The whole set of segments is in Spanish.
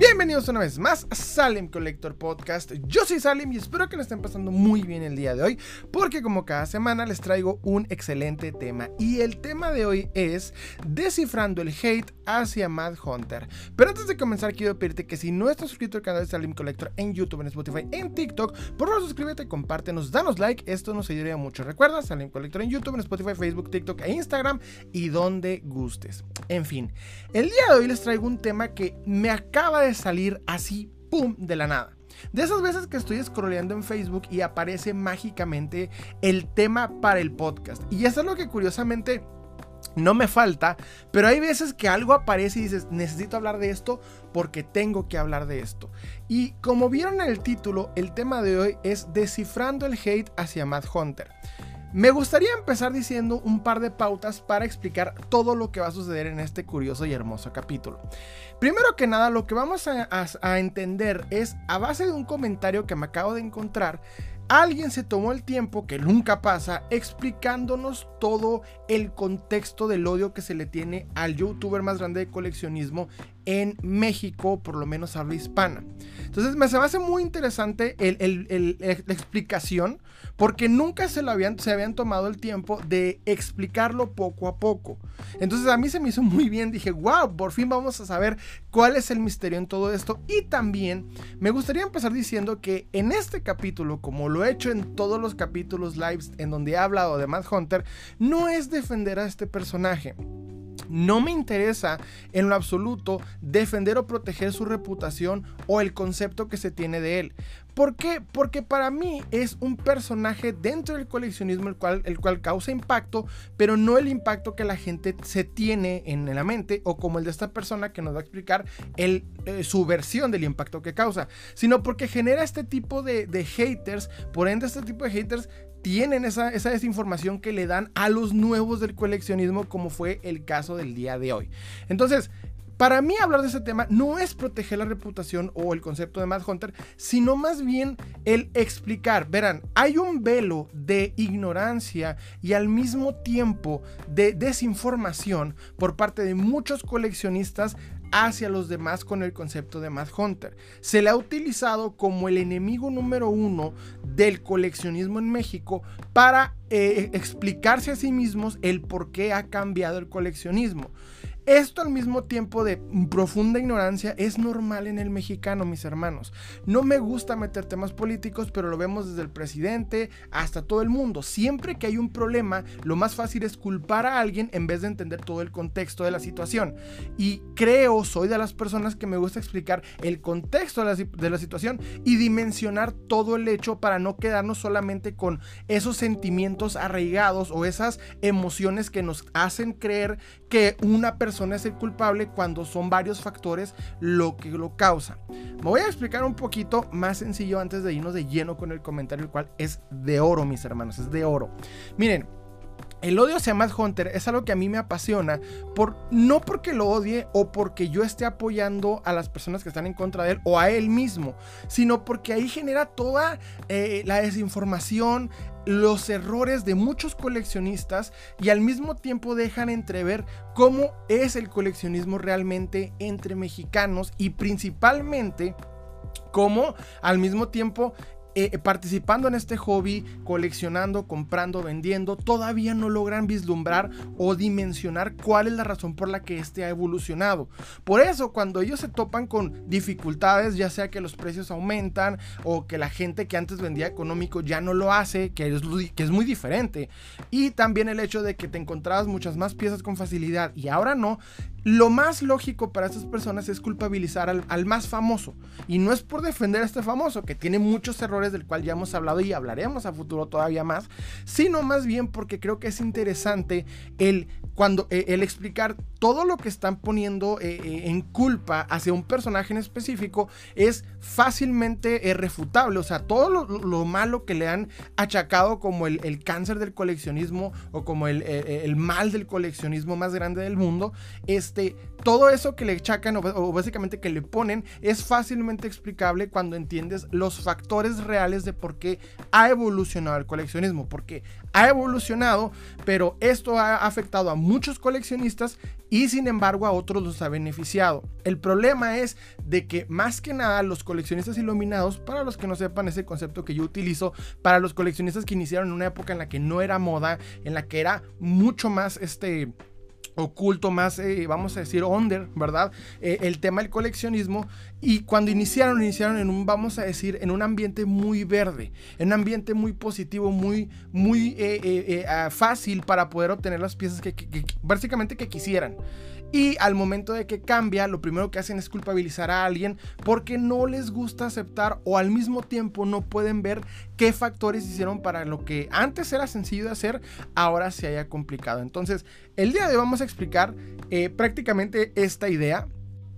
Bienvenidos una vez más a Salem Collector Podcast. Yo soy Salem y espero que lo estén pasando muy bien el día de hoy, porque como cada semana les traigo un excelente tema. Y el tema de hoy es descifrando el hate hacia Mad Hunter. Pero antes de comenzar, quiero pedirte que si no estás suscrito al canal de Salem Collector en YouTube, en Spotify, en TikTok, por favor suscríbete, compártenos, danos like, esto nos ayudaría mucho. Recuerda, Salem Collector en YouTube, en Spotify, Facebook, TikTok e Instagram y donde gustes. En fin, el día de hoy les traigo un tema que me acaba de salir así, ¡pum!, de la nada. De esas veces que estoy scrolleando en Facebook y aparece mágicamente el tema para el podcast. Y eso es lo que curiosamente no me falta, pero hay veces que algo aparece y dices, necesito hablar de esto porque tengo que hablar de esto. Y como vieron en el título, el tema de hoy es descifrando el hate hacia Matt Hunter. Me gustaría empezar diciendo un par de pautas para explicar todo lo que va a suceder en este curioso y hermoso capítulo. Primero que nada, lo que vamos a, entender es, a base de un comentario que me acabo de encontrar, alguien se tomó el tiempo, que nunca pasa, explicándonos todo el contexto del odio que se le tiene al youtuber más grande de coleccionismo en México, por lo menos habla hispana. Entonces me se me hace muy interesante la explicación, porque nunca se, lo habían, se habían tomado el tiempo de explicarlo poco a poco. Entonces a mí se me hizo muy bien, dije, wow, por fin vamos a saber cuál es el misterio en todo esto. Y también me gustaría empezar diciendo que en este capítulo, como lo he hecho en todos los capítulos lives en donde he hablado de Matt Hunter, no es defender a este personaje. No me interesa en lo absoluto defender o proteger su reputación o el concepto que se tiene de él. ¿Por qué? Porque para mí es un personaje dentro del coleccionismo el cual, el cual causa impacto, pero no el impacto que la gente se tiene en la mente o como el de esta persona que nos va a explicar eh, su versión del impacto que causa, sino porque genera este tipo de haters, por ende este tipo de haters tienen esa, esa, desinformación que le dan a los nuevos del coleccionismo, como fue el caso del día de hoy. Entonces, para mí hablar de ese tema no es proteger la reputación o el concepto de Mad Hunter, sino más bien el explicar. Verán, hay un velo de ignorancia y al mismo tiempo de desinformación por parte de muchos coleccionistas hacia los demás con el concepto de Mad Hunter. Se le ha utilizado como el enemigo número uno del coleccionismo en México para eh, explicarse a sí mismos el por qué ha cambiado el coleccionismo. Esto al mismo tiempo de profunda ignorancia es normal en el mexicano, mis hermanos. No me gusta meter temas políticos, pero lo vemos desde el presidente hasta todo el mundo. Siempre que hay un problema, lo más fácil es culpar a alguien en vez de entender todo el contexto de la situación. Y creo, soy de las personas que me gusta explicar el contexto de la, situación y dimensionar todo el hecho para no quedarnos solamente con esos sentimientos arraigados o esas emociones que nos hacen creer que una persona es el culpable cuando son varios factores lo que lo causa. Me voy a explicar un poquito más sencillo antes de irnos de lleno con el comentario, el cual es de oro, mis hermanos, es de oro. Miren, el odio hacia Matt Hunter es algo que a mí me apasiona, por, no porque lo odie o porque yo esté apoyando a las personas que están en contra de él o a él mismo, sino porque ahí genera toda eh, la desinformación, los errores de muchos coleccionistas y al mismo tiempo dejan entrever cómo es el coleccionismo realmente entre mexicanos y principalmente cómo al mismo tiempo eh, participando en este hobby, coleccionando, comprando, vendiendo, todavía no logran vislumbrar o dimensionar cuál es la razón por la que este ha evolucionado. Por eso, cuando ellos se topan con dificultades, ya sea que los precios aumentan o que la gente que antes vendía económico ya no lo hace, que es, que es muy diferente, y también el hecho de que te encontrabas muchas más piezas con facilidad y ahora no, lo más lógico para estas personas es culpabilizar al, al más famoso. Y no es por defender a este famoso, que tiene muchos errores del cual ya hemos hablado y hablaremos a futuro todavía más, sino más bien porque creo que es interesante el, cuando, eh, el explicar todo lo que están poniendo eh, eh, en culpa hacia un personaje en específico es fácilmente refutable. O sea, todo lo, malo que le han achacado como el, cáncer del coleccionismo o como el, el, mal del coleccionismo más grande del mundo, este, todo eso que le achacan o, básicamente que le ponen es fácilmente explicable cuando entiendes los factores reales de por qué ha evolucionado el coleccionismo. Porque ha evolucionado, pero esto ha afectado a muchos coleccionistas y sin embargo a otros los ha beneficiado. El problema es de que más que nada los coleccionistas iluminados, para los que no sepan ese concepto que yo utilizo, para los coleccionistas que iniciaron en una época en la que no era moda, en la que era mucho más este oculto, más, eh, vamos a decir, under, ¿verdad? Eh, el tema del coleccionismo. Y cuando iniciaron, iniciaron en un, vamos a decir, en un ambiente muy verde, en un ambiente muy positivo, muy, muy eh, fácil para poder obtener las piezas que básicamente que quisieran. Y al momento de que cambia, lo primero que hacen es culpabilizar a alguien porque no les gusta aceptar o al mismo tiempo no pueden ver qué factores hicieron para lo que antes era sencillo de hacer, ahora se haya complicado. Entonces, el día de hoy vamos a explicar eh, prácticamente esta idea,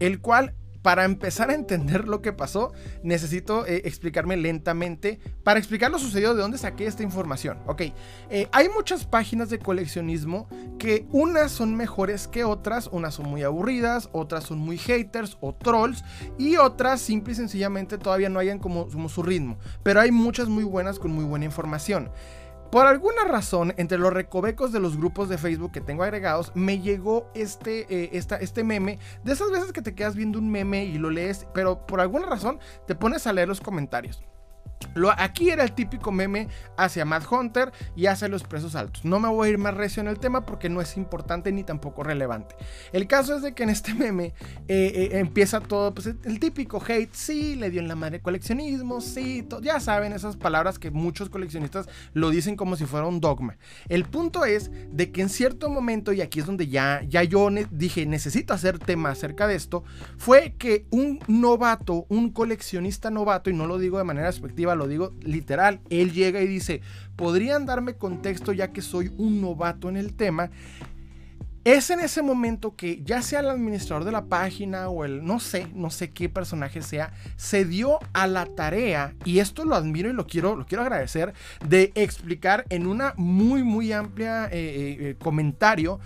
el cual para empezar a entender lo que pasó, necesito eh, explicarme lentamente. Para explicar lo sucedido, de dónde saqué esta información. Ok, eh, hay muchas páginas de coleccionismo que unas son mejores que otras, unas son muy aburridas, otras son muy haters o trolls, y otras simple y sencillamente todavía no hayan como su ritmo. Pero hay muchas muy buenas con muy buena información. Por alguna razón, entre los recovecos de los grupos de Facebook que tengo agregados, me llegó este, eh, este meme. De esas veces que te quedas viendo un meme y lo lees, pero por alguna razón te pones a leer los comentarios. Lo, aquí era el típico meme hacia Mad Hunter y hacia los precios altos. No me voy a ir más recio en el tema porque no es importante ni tampoco relevante. El caso es de que en este meme eh, eh, empieza todo, pues el típico hate, sí, le dio en la madre coleccionismo, sí, ya saben esas palabras que muchos coleccionistas lo dicen como si fuera un dogma. El punto es de que en cierto momento, y aquí es donde ya, ya yo dije, necesito hacer tema acerca de esto, fue que un novato, un coleccionista novato, y no lo digo de manera despectiva, lo digo literal, él llega y dice, ¿podrían darme contexto ya que soy un novato en el tema? Es en ese momento que ya sea el administrador de la página o el no sé, no sé qué personaje sea, se dio a la tarea, y esto lo admiro y lo quiero, lo quiero agradecer, de explicar en una muy, muy amplia eh, eh, eh, comentario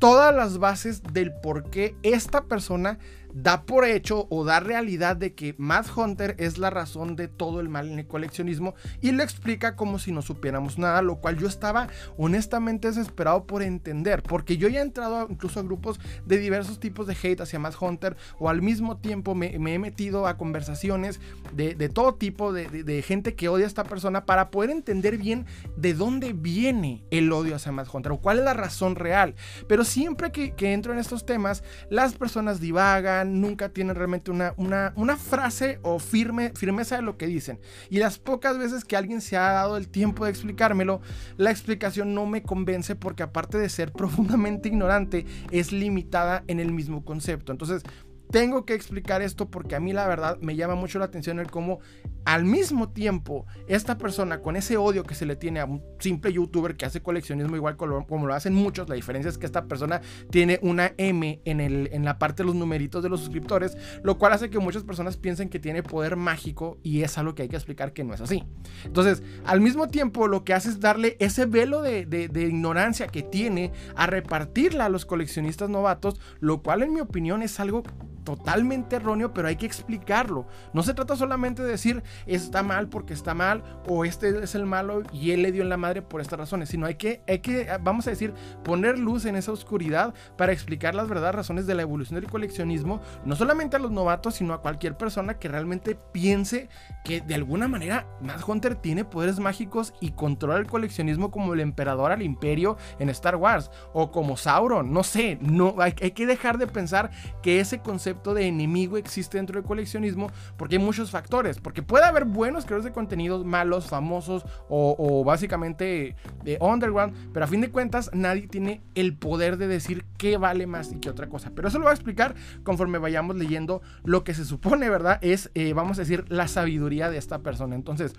todas las bases del por qué esta persona da por hecho o da realidad de que Mad Hunter es la razón de todo el mal en el coleccionismo y lo explica como si no supiéramos nada, lo cual yo estaba honestamente desesperado por entender, porque yo ya he entrado incluso a grupos de diversos tipos de hate hacia Mad Hunter o al mismo tiempo me, he metido a conversaciones de, todo tipo de, gente que odia a esta persona para poder entender bien de dónde viene el odio hacia Mad Hunter o cuál es la razón real. Pero siempre que, que entro en estos temas, las personas divagan, nunca tienen realmente una, una, frase o firme, firmeza de lo que dicen. Y las pocas veces que alguien se ha dado el tiempo de explicármelo, la explicación no me convence porque aparte de ser profundamente ignorante, es limitada en el mismo concepto. Entonces, tengo que explicar esto porque a mí la verdad me llama mucho la atención el cómo al mismo tiempo esta persona con ese odio que se le tiene a un simple youtuber que hace coleccionismo igual como lo hacen muchos, la diferencia es que esta persona tiene una M en, el, en la parte de los numeritos de los suscriptores, lo cual hace que muchas personas piensen que tiene poder mágico y es algo que hay que explicar que no es así. Entonces, al mismo tiempo lo que hace es darle ese velo de, de ignorancia que tiene a repartirla a los coleccionistas novatos, lo cual en mi opinión es algo totalmente erróneo, pero hay que explicarlo. No se trata solamente de decir está mal porque está mal o este es el malo y él le dio en la madre por estas razones, sino hay que, hay que vamos a decir, poner luz en esa oscuridad para explicar las verdaderas razones de la evolución del coleccionismo, no solamente a los novatos, sino a cualquier persona que realmente piense que de alguna manera Mad Hunter tiene poderes mágicos y controla el coleccionismo como el emperador al imperio en Star Wars o como Sauron, no sé, no hay, hay que dejar de pensar que ese concepto de enemigo existe dentro del coleccionismo porque hay muchos factores. Porque puede haber buenos creadores de contenidos malos, famosos o, básicamente de underground, pero a fin de cuentas nadie tiene el poder de decir qué vale más y qué otra cosa. Pero eso lo voy a explicar conforme vayamos leyendo lo que se supone, ¿verdad? Es, eh, vamos a decir, la sabiduría de esta persona. Entonces,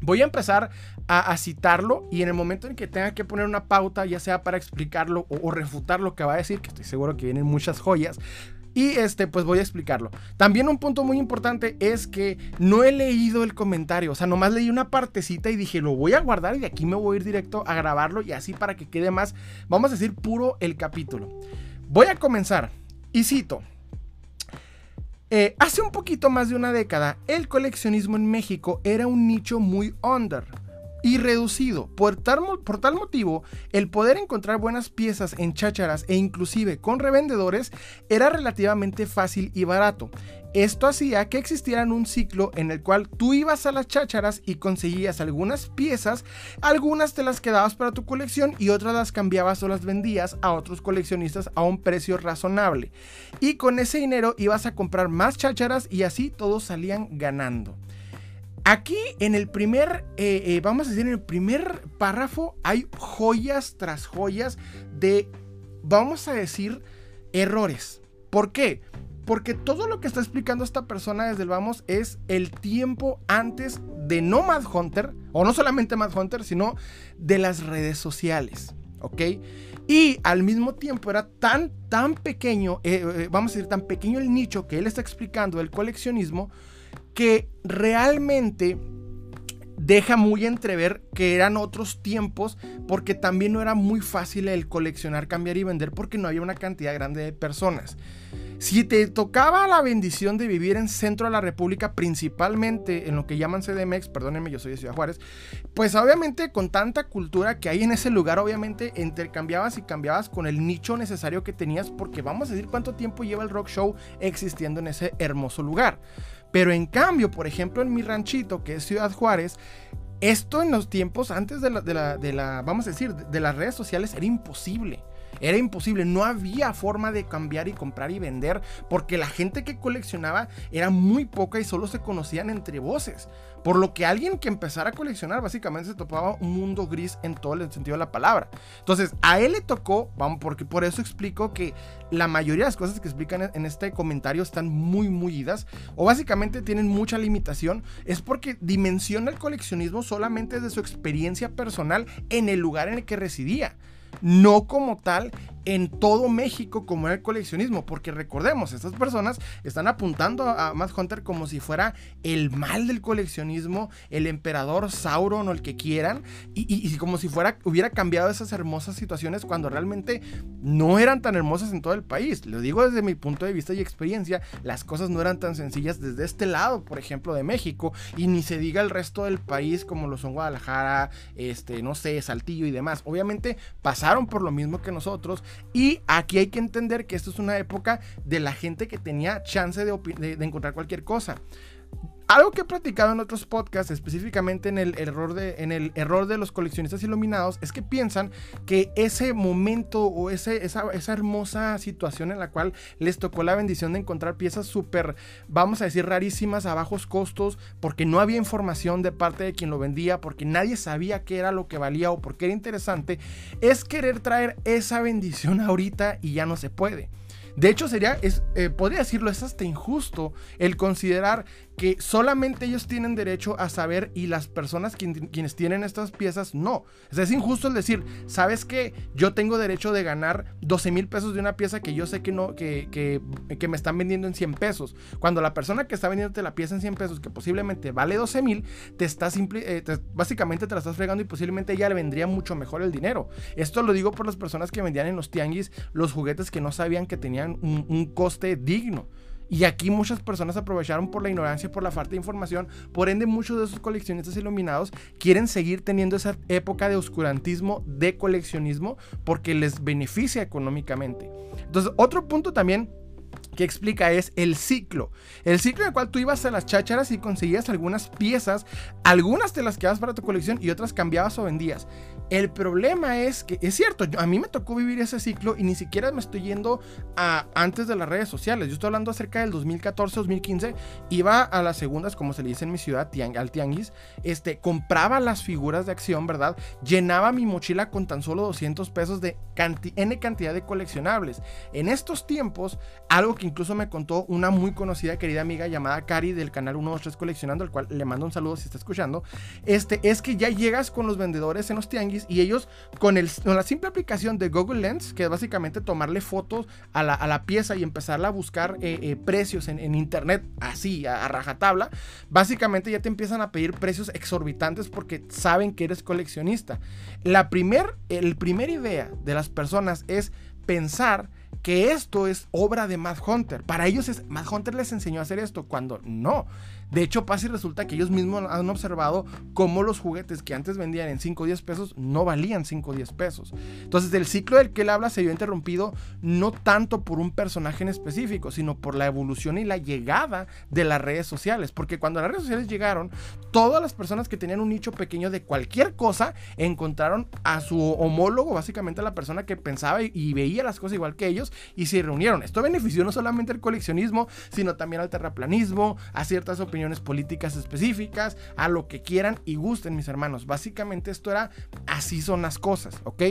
Voy a empezar a, citarlo y en el momento en que tenga que poner una pauta, ya sea para explicarlo o, o, refutar lo que va a decir, que estoy seguro que vienen muchas joyas, y este, pues voy a explicarlo. También un punto muy importante es que no he leído el comentario. O sea, nomás leí una partecita y dije, lo voy a guardar y de aquí me voy a ir directo a grabarlo y así para que quede más, vamos a decir, puro el capítulo. Voy a comenzar. Y cito. Eh, hace un poquito más de una década, el coleccionismo en México era un nicho muy under y reducido. Por tal, por tal motivo, el poder encontrar buenas piezas en chácharas e inclusive con revendedores era relativamente fácil y barato. Esto hacía que existiera un ciclo en el cual tú ibas a las chácharas y conseguías algunas piezas, algunas te las quedabas para tu colección y otras las cambiabas o las vendías a otros coleccionistas a un precio razonable. Y con ese dinero ibas a comprar más chácharas y así todos salían ganando. Aquí en el primer, eh, eh, vamos a decir, en el primer párrafo hay joyas tras joyas de, vamos a decir, errores. ¿Por qué? Porque todo lo que está explicando esta persona desde el vamos es el tiempo antes de no Mad Hunter, o no solamente Mad Hunter, sino de las redes sociales. ¿Ok? Y al mismo tiempo era tan, tan pequeño, eh, vamos a decir, tan pequeño el nicho que él está explicando del coleccionismo, que realmente deja muy entrever que eran otros tiempos porque también no era muy fácil el coleccionar, cambiar y vender porque no había una cantidad grande de personas. Si te tocaba la bendición de vivir en centro de la República, principalmente en lo que llaman CDMX, perdónenme, yo soy de Ciudad Juárez, pues obviamente con tanta cultura que hay en ese lugar, obviamente intercambiabas y cambiabas con el nicho necesario que tenías, porque vamos a decir cuánto tiempo lleva el rock show existiendo en ese hermoso lugar. Pero en cambio, por ejemplo, en mi ranchito, que es Ciudad Juárez, esto en los tiempos antes de la, de la, vamos a decir, de las redes sociales era imposible. Era imposible, no había forma de cambiar y comprar y vender porque la gente que coleccionaba era muy poca y solo se conocían entre voces. Por lo que alguien que empezara a coleccionar básicamente se topaba un mundo gris en todo el sentido de la palabra. Entonces, a él le tocó, vamos, porque por eso explico que la mayoría de las cosas que explican en este comentario están muy, muy idas o básicamente tienen mucha limitación. Es porque dimensiona el coleccionismo solamente desde su experiencia personal en el lugar en el que residía no como tal en todo México como era el coleccionismo, porque recordemos, estas personas están apuntando a Matt Hunter como si fuera el mal del coleccionismo, el emperador Sauron o el que quieran, y, como si fuera, hubiera cambiado esas hermosas situaciones cuando realmente no eran tan hermosas en todo el país. Lo digo desde mi punto de vista y experiencia, las cosas no eran tan sencillas desde este lado, por ejemplo, de México, y ni se diga el resto del país como lo son Guadalajara, este, no sé, Saltillo y demás. Obviamente pasaron por lo mismo que nosotros y aquí hay que entender que esto es una época de la gente que tenía chance de, encontrar cualquier cosa. Algo que he platicado en otros podcasts, específicamente en el, error de, en el error de los coleccionistas iluminados, es que piensan que ese momento o ese, esa, esa, hermosa situación en la cual les tocó la bendición de encontrar piezas súper, vamos a decir, rarísimas a bajos costos, porque no había información de parte de quien lo vendía, porque nadie sabía qué era lo que valía o por qué era interesante, es querer traer esa bendición ahorita y ya no se puede. De hecho, sería, es, eh, podría decirlo, es hasta injusto el considerar que solamente ellos tienen derecho a saber y las personas quienes tienen estas piezas no. es injusto el decir, ¿sabes que Yo tengo derecho de ganar 12 mil pesos de una pieza que yo sé que no, que, que, me están vendiendo en 100 pesos. Cuando la persona que está vendiéndote la pieza en 100 pesos, que posiblemente vale 12 mil, te está simple, eh, básicamente te la estás fregando y posiblemente ella le vendría mucho mejor el dinero. Esto lo digo por las personas que vendían en los tianguis los juguetes que no sabían que tenían un coste digno. Y aquí muchas personas aprovecharon por la ignorancia, por la falta de información. Por ende, muchos de esos coleccionistas iluminados quieren seguir teniendo esa época de oscurantismo, de coleccionismo, porque les beneficia económicamente. Entonces, otro punto también que explica es el ciclo. El ciclo en el cual tú ibas a las chácharas y conseguías algunas piezas, algunas te las quedabas para tu colección y otras cambiabas o vendías. El problema es que, es cierto, a mí me tocó vivir ese ciclo y ni siquiera me estoy yendo a antes de las redes sociales. Yo estoy hablando acerca del 2014-2015. Iba a las segundas, como se le dice en mi ciudad, al tianguis. Este, compraba las figuras de acción, ¿verdad? Llenaba mi mochila con tan solo 200 pesos de N cantidad de coleccionables. En estos tiempos, algo que incluso me contó una muy conocida, querida amiga llamada Cari del canal 123 Coleccionando, al cual le mando un saludo si está escuchando, este, es que ya llegas con los vendedores en los tianguis y ellos con, el, la simple aplicación de Google Lens, que es básicamente tomarle fotos a la, pieza y empezarla a buscar eh, eh, precios en, internet así, a, rajatabla, básicamente ya te empiezan a pedir precios exorbitantes porque saben que eres coleccionista. La primer, el primer idea de las personas es pensar que esto es obra de Matt Hunter. Para ellos es, Matt Hunter les enseñó a hacer esto, cuando no. De hecho, pasa y resulta que ellos mismos han observado cómo los juguetes que antes vendían en 5 o 10 pesos no valían 5 o 10 pesos. Entonces, el ciclo del que él habla se vio interrumpido no tanto por un personaje en específico, sino por la evolución y la llegada de las redes sociales. Porque cuando las redes sociales llegaron, todas las personas que tenían un nicho pequeño de cualquier cosa encontraron a su homólogo, básicamente a la persona que pensaba y veía las cosas igual que ellos y se reunieron. Esto benefició no solamente al coleccionismo, sino también al terraplanismo, a ciertas opiniones políticas específicas, a lo que quieran y gusten, mis hermanos. Básicamente esto era así son las cosas, ¿ok?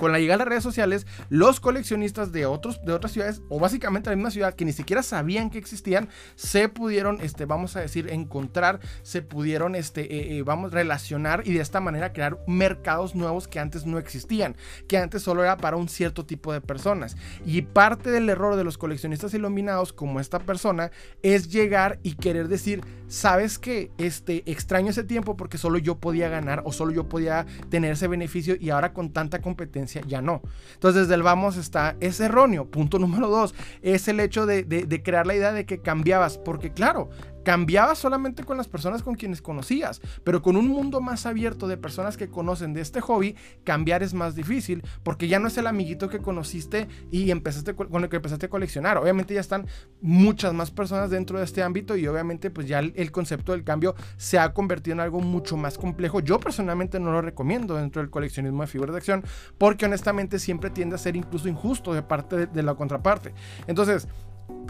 Con la llegada de las redes sociales, los coleccionistas de, otros, de otras ciudades, o básicamente la misma ciudad, que ni siquiera sabían que existían, se pudieron, este, vamos a decir, encontrar, se pudieron, este, eh, eh, vamos, relacionar y de esta manera crear mercados nuevos que antes no existían, que antes solo era para un cierto tipo de personas. Y parte del error de los coleccionistas iluminados, como esta persona, es llegar y querer decir, sabes que este, extraño ese tiempo porque solo yo podía ganar o solo yo podía tener ese beneficio y ahora con tanta competencia ya no. Entonces desde el vamos está, es erróneo. Punto número dos, es el hecho de, de crear la idea de que cambiabas, porque claro, Cambiabas solamente con las personas con quienes conocías, pero con un mundo más abierto de personas que conocen de este hobby, cambiar es más difícil porque ya no es el amiguito que conociste y empezaste con el que empezaste a coleccionar. Obviamente ya están muchas más personas dentro de este ámbito y obviamente pues ya el, concepto del cambio se ha convertido en algo mucho más complejo. Yo personalmente no lo recomiendo dentro del coleccionismo de figuras de acción porque honestamente siempre tiende a ser incluso injusto de parte de la contraparte. Entonces,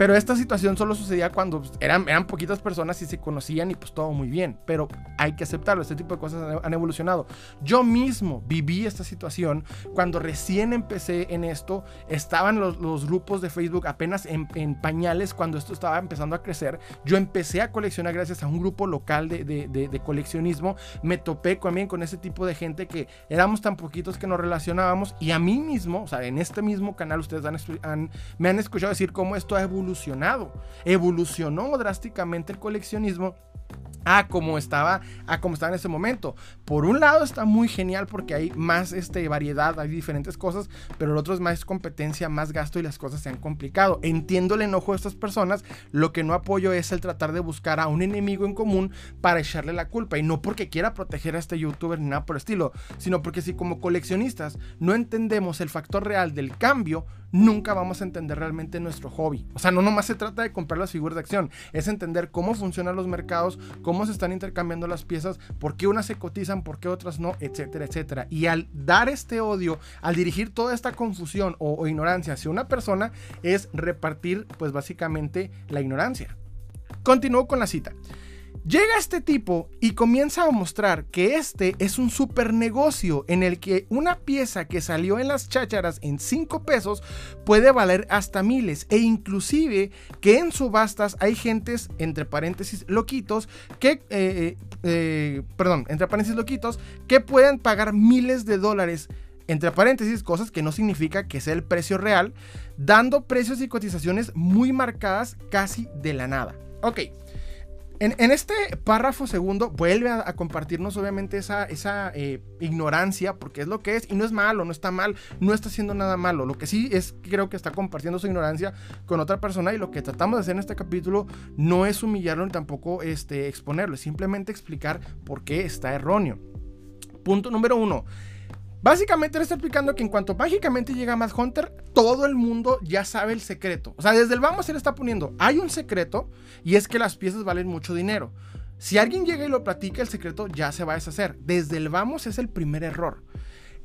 pero esta situación solo sucedía cuando pues, eran, eran poquitas personas y se conocían y pues todo muy bien. Pero hay que aceptarlo, este tipo de cosas han evolucionado. Yo mismo viví esta situación cuando recién empecé en esto. Estaban los, los grupos de Facebook apenas en, en, pañales cuando esto estaba empezando a crecer. Yo empecé a coleccionar gracias a un grupo local de, de, de, coleccionismo. Me topé también con ese tipo de gente que éramos tan poquitos que nos relacionábamos. Y a mí mismo, o sea, en este mismo canal ustedes han, me han escuchado decir cómo esto ha evolucionado. Evolucionó drásticamente el coleccionismo a como estaba, a como estaba en ese momento. Por un lado está muy genial porque hay más este, variedad, hay diferentes cosas, pero el otro es más competencia, más gasto y las cosas se han complicado. Entiendo el enojo de estas personas, lo que no apoyo es el tratar de buscar a un enemigo en común para echarle la culpa y no porque quiera proteger a este youtuber ni nada por el estilo, sino porque si como coleccionistas no entendemos el factor real del cambio, nunca vamos a entender realmente nuestro hobby. O sea, no nomás se trata de comprar las figuras de acción, es entender cómo funcionan los mercados, cómo se están intercambiando las piezas, por qué unas se cotizan, por qué otras no, etcétera, etcétera. Y al dar este odio, al dirigir toda esta confusión o, ignorancia hacia una persona, es repartir pues básicamente la ignorancia. Continúo con la cita. Llega este tipo y comienza a mostrar que este es un super negocio en el que una pieza que salió en las chácharas en 5 pesos puede valer hasta miles e inclusive que en subastas hay gentes, entre paréntesis, loquitos, que, eh, eh, eh, perdón, entre paréntesis, loquitos, que pueden pagar miles de dólares entre paréntesis, cosas que no significa que sea el precio real, dando precios y cotizaciones muy marcadas casi de la nada. Ok, en, este párrafo segundo vuelve a, compartirnos obviamente esa, esa eh, ignorancia, porque es lo que es, y no es malo, no está mal, no está haciendo nada malo. Lo que sí es creo que está compartiendo su ignorancia con otra persona y lo que tratamos de hacer en este capítulo no es humillarlo ni tampoco este, exponerlo, es simplemente explicar por qué está erróneo. Punto número uno. Básicamente le está explicando que en cuanto mágicamente llega Mad Hunter, todo el mundo ya sabe el secreto. O sea, desde el vamos se le está poniendo, hay un secreto y es que las piezas valen mucho dinero. Si alguien llega y lo platica, el secreto ya se va a deshacer. Desde el vamos es el primer error.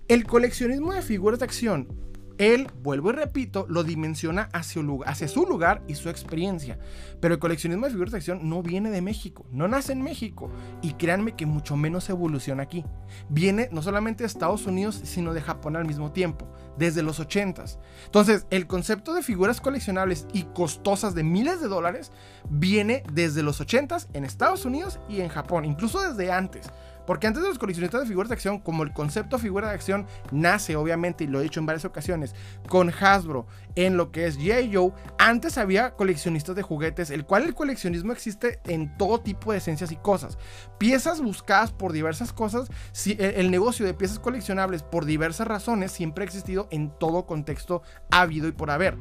El coleccionismo de figuras de acción él, vuelvo y repito, lo dimensiona hacia, su lugar y su experiencia. Pero el coleccionismo de figuras de acción no viene de México, no nace en México. Y créanme que mucho menos evoluciona aquí. Viene no solamente de Estados Unidos, sino de Japón al mismo tiempo, desde los 80s. Entonces, el concepto de figuras coleccionables y costosas de miles de dólares viene desde los 80s en Estados Unidos y en Japón, incluso desde antes. Porque antes de los coleccionistas de figuras de acción, como el concepto figura de acción nace, obviamente, y lo he dicho en varias ocasiones, con Hasbro en lo que es G.I. Joe, antes había coleccionistas de juguetes, el cual el coleccionismo existe en todo tipo de esencias y cosas. Piezas buscadas por diversas cosas, el, negocio de piezas coleccionables por diversas razones siempre ha existido en todo contexto habido y por haber.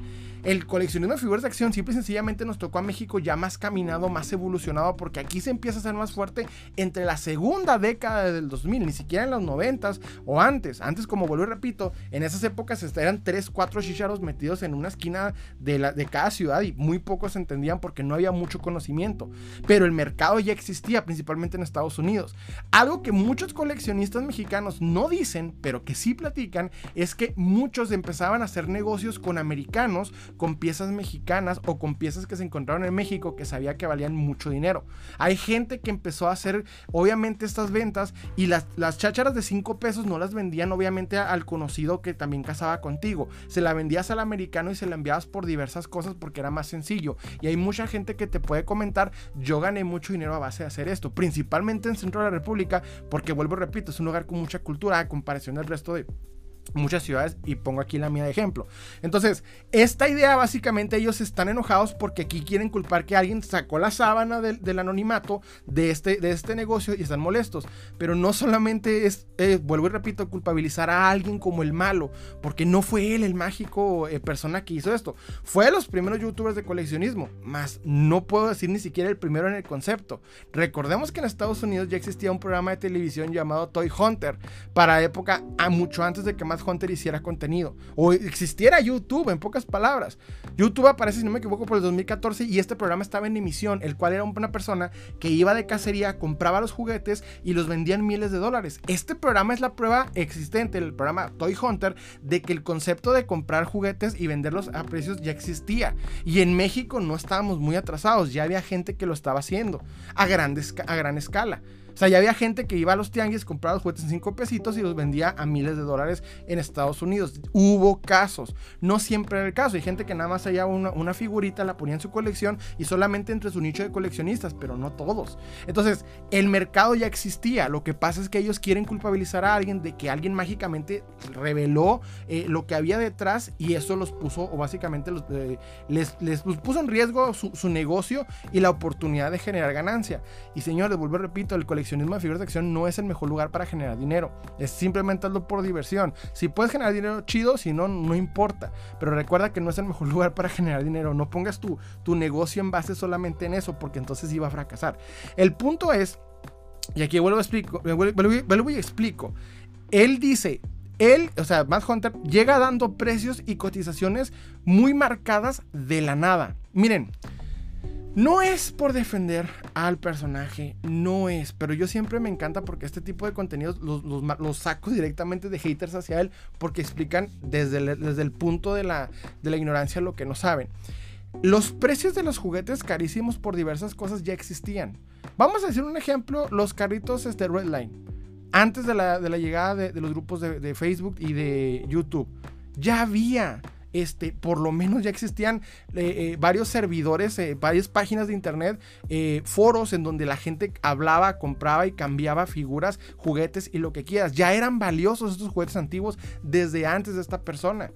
El coleccionismo de figuras de acción simple y sencillamente nos tocó a México ya más caminado, más evolucionado, porque aquí se empieza a ser más fuerte entre la segunda década del 2000, ni siquiera en los 90 o antes. Antes, como vuelvo y repito, en esas épocas eran 3, 4 chicharos metidos en una esquina de, de cada ciudad y muy pocos entendían porque no había mucho conocimiento. Pero el mercado ya existía, principalmente en Estados Unidos. Algo que muchos coleccionistas mexicanos no dicen, pero que sí platican, es que muchos empezaban a hacer negocios con americanos con piezas mexicanas o con piezas que se encontraron en México que sabía que valían mucho dinero. Hay gente que empezó a hacer, obviamente, estas ventas y las, las chácharas de 5 pesos no las vendían, obviamente, al conocido que también casaba contigo. Se la vendías al americano y se la enviabas por diversas cosas porque era más sencillo. Y hay mucha gente que te puede comentar, yo gané mucho dinero a base de hacer esto, principalmente en Centro de la República, porque vuelvo, repito, es un lugar con mucha cultura a comparación del resto de muchas ciudades y pongo aquí la mía de ejemplo. Entonces, esta idea básicamente ellos están enojados porque aquí quieren culpar que alguien sacó la sábana del, anonimato de este, de este negocio y están molestos. Pero no solamente es, eh, vuelvo y repito, culpabilizar a alguien como el malo, porque no fue él el mágico eh, persona que hizo esto. Fue de los primeros youtubers de coleccionismo, más no puedo decir ni siquiera el primero en el concepto. Recordemos que en Estados Unidos ya existía un programa de televisión llamado Toy Hunter, para época a mucho antes de que más Hunter hiciera contenido. O existiera YouTube, en pocas palabras. YouTube aparece, si no me equivoco, por el 2014 y este programa estaba en emisión, el cual era una persona que iba de cacería, compraba los juguetes y los vendía en miles de dólares. Este programa es la prueba existente, el programa Toy Hunter, de que el concepto de comprar juguetes y venderlos a precios ya existía. Y en México no estábamos muy atrasados, ya había gente que lo estaba haciendo a, grandes, a gran escala. O sea, ya había gente que iba a los tianguis, compraba los juguetes en 5 pesitos y los vendía a miles de dólares en Estados Unidos. Hubo casos, no siempre era el caso. Hay gente que nada más hallaba una, una figurita, la ponía en su colección y solamente entre su nicho de coleccionistas, pero no todos. Entonces, el mercado ya existía. Lo que pasa es que ellos quieren culpabilizar a alguien de que alguien mágicamente reveló eh, lo que había detrás y eso los puso, o básicamente los, eh, les, les, puso en riesgo su, su, negocio y la oportunidad de generar ganancia. Y señores, vuelvo repito, el coleccionismo coleccionismo de figuras de acción no es el mejor lugar para generar dinero. Es simplemente hazlo por diversión. Si puedes generar dinero, chido. Si no, no importa. Pero recuerda que no es el mejor lugar para generar dinero. No pongas tu, tu negocio en base solamente en eso, porque entonces iba a fracasar. El punto es, y aquí vuelvo a explico, vuelvo, y explico. Él dice, él, o sea, Matt Hunter, llega dando precios y cotizaciones muy marcadas de la nada. Miren, no es por defender al personaje, no es, pero yo siempre me encanta porque este tipo de contenidos los, saco directamente de haters hacia él porque explican desde el, punto de la, de la ignorancia lo que no saben. Los precios de los juguetes carísimos por diversas cosas ya existían. Vamos a decir un ejemplo, los carritos este, Redline. Antes de la, llegada de, los grupos de, de Facebook y de YouTube, ya había este, por lo menos ya existían eh, eh, varios servidores, eh, varias páginas de internet, foros en donde la gente hablaba, compraba y cambiaba figuras, juguetes y lo que quieras. Ya eran valiosos estos juguetes antiguos desde antes de esta persona.